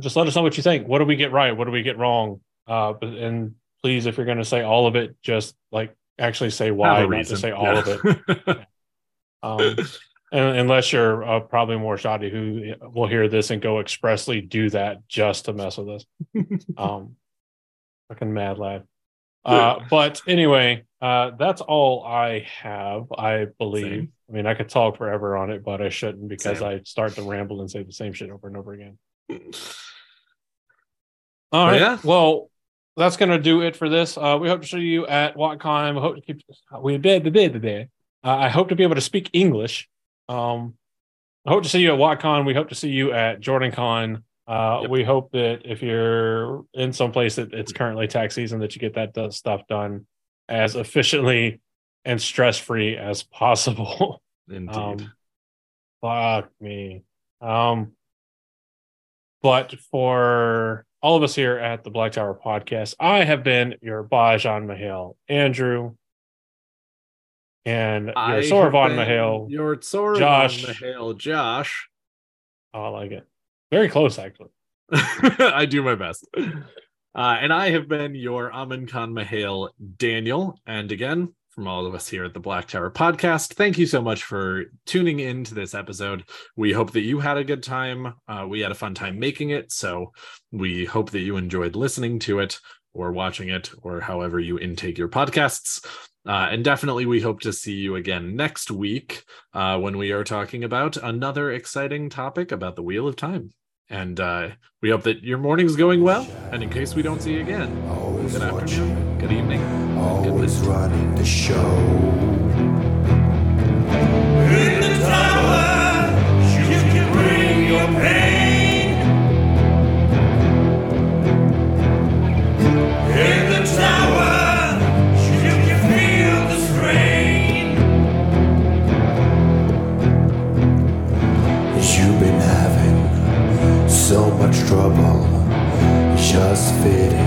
Speaker 2: just let us know what you think. What do we get right? What do we get wrong? Uh, and please, if you're going to say all of it, just like actually say why, not to say all of it. Um, unless you're uh, probably more shoddy who will hear this and go expressly do that just to mess with us. Um, fucking mad lad. Uh, but anyway, uh, that's all I have. I believe.
Speaker 1: Same.
Speaker 2: I mean, I could talk forever on it, but I shouldn't because
Speaker 1: Same.
Speaker 2: I start to ramble and say the same shit over and over again. all right
Speaker 1: yeah.
Speaker 2: Well, that's gonna do it for this. Uh, we hope to see you at WoTCon. We hope to keep. We did the day. Uh, I hope to be able to speak English. Um, I hope to see you at WoTCon. We hope to see you at JordanCon. Uh,
Speaker 1: Yep.
Speaker 2: We hope that if you're in some place that it's currently tax season, that you get that stuff done as efficiently and stress free as possible.
Speaker 1: Indeed.
Speaker 2: Um, fuck me. Um, but for all of us here at the Black Tower podcast, I have been your Baijan M'Hael, Andrew, and your
Speaker 1: I
Speaker 2: Soravan Mahale.
Speaker 1: Your Soravan
Speaker 2: Josh.
Speaker 1: Mahale, Josh.
Speaker 2: Oh, I like it. Very close, actually.
Speaker 1: I do my best. Uh, and I have been your Amin Khan Mahale, Daniel. And again, from all of us here at the Black Tower podcast, thank you so much for tuning in to this episode. We hope that you had a good time. Uh, we had a fun time making it. So we hope that you enjoyed listening to it or watching it or however you intake your podcasts. Uh, and definitely, we hope to see you again next week uh, when we are talking about another exciting topic about the Wheel of Time. And uh, we hope that your morning's going well. And in case we don't see you again,
Speaker 5: Always
Speaker 1: good
Speaker 5: watching,
Speaker 1: afternoon, good evening, good
Speaker 5: always
Speaker 1: night.
Speaker 5: running the show. trouble. Just fit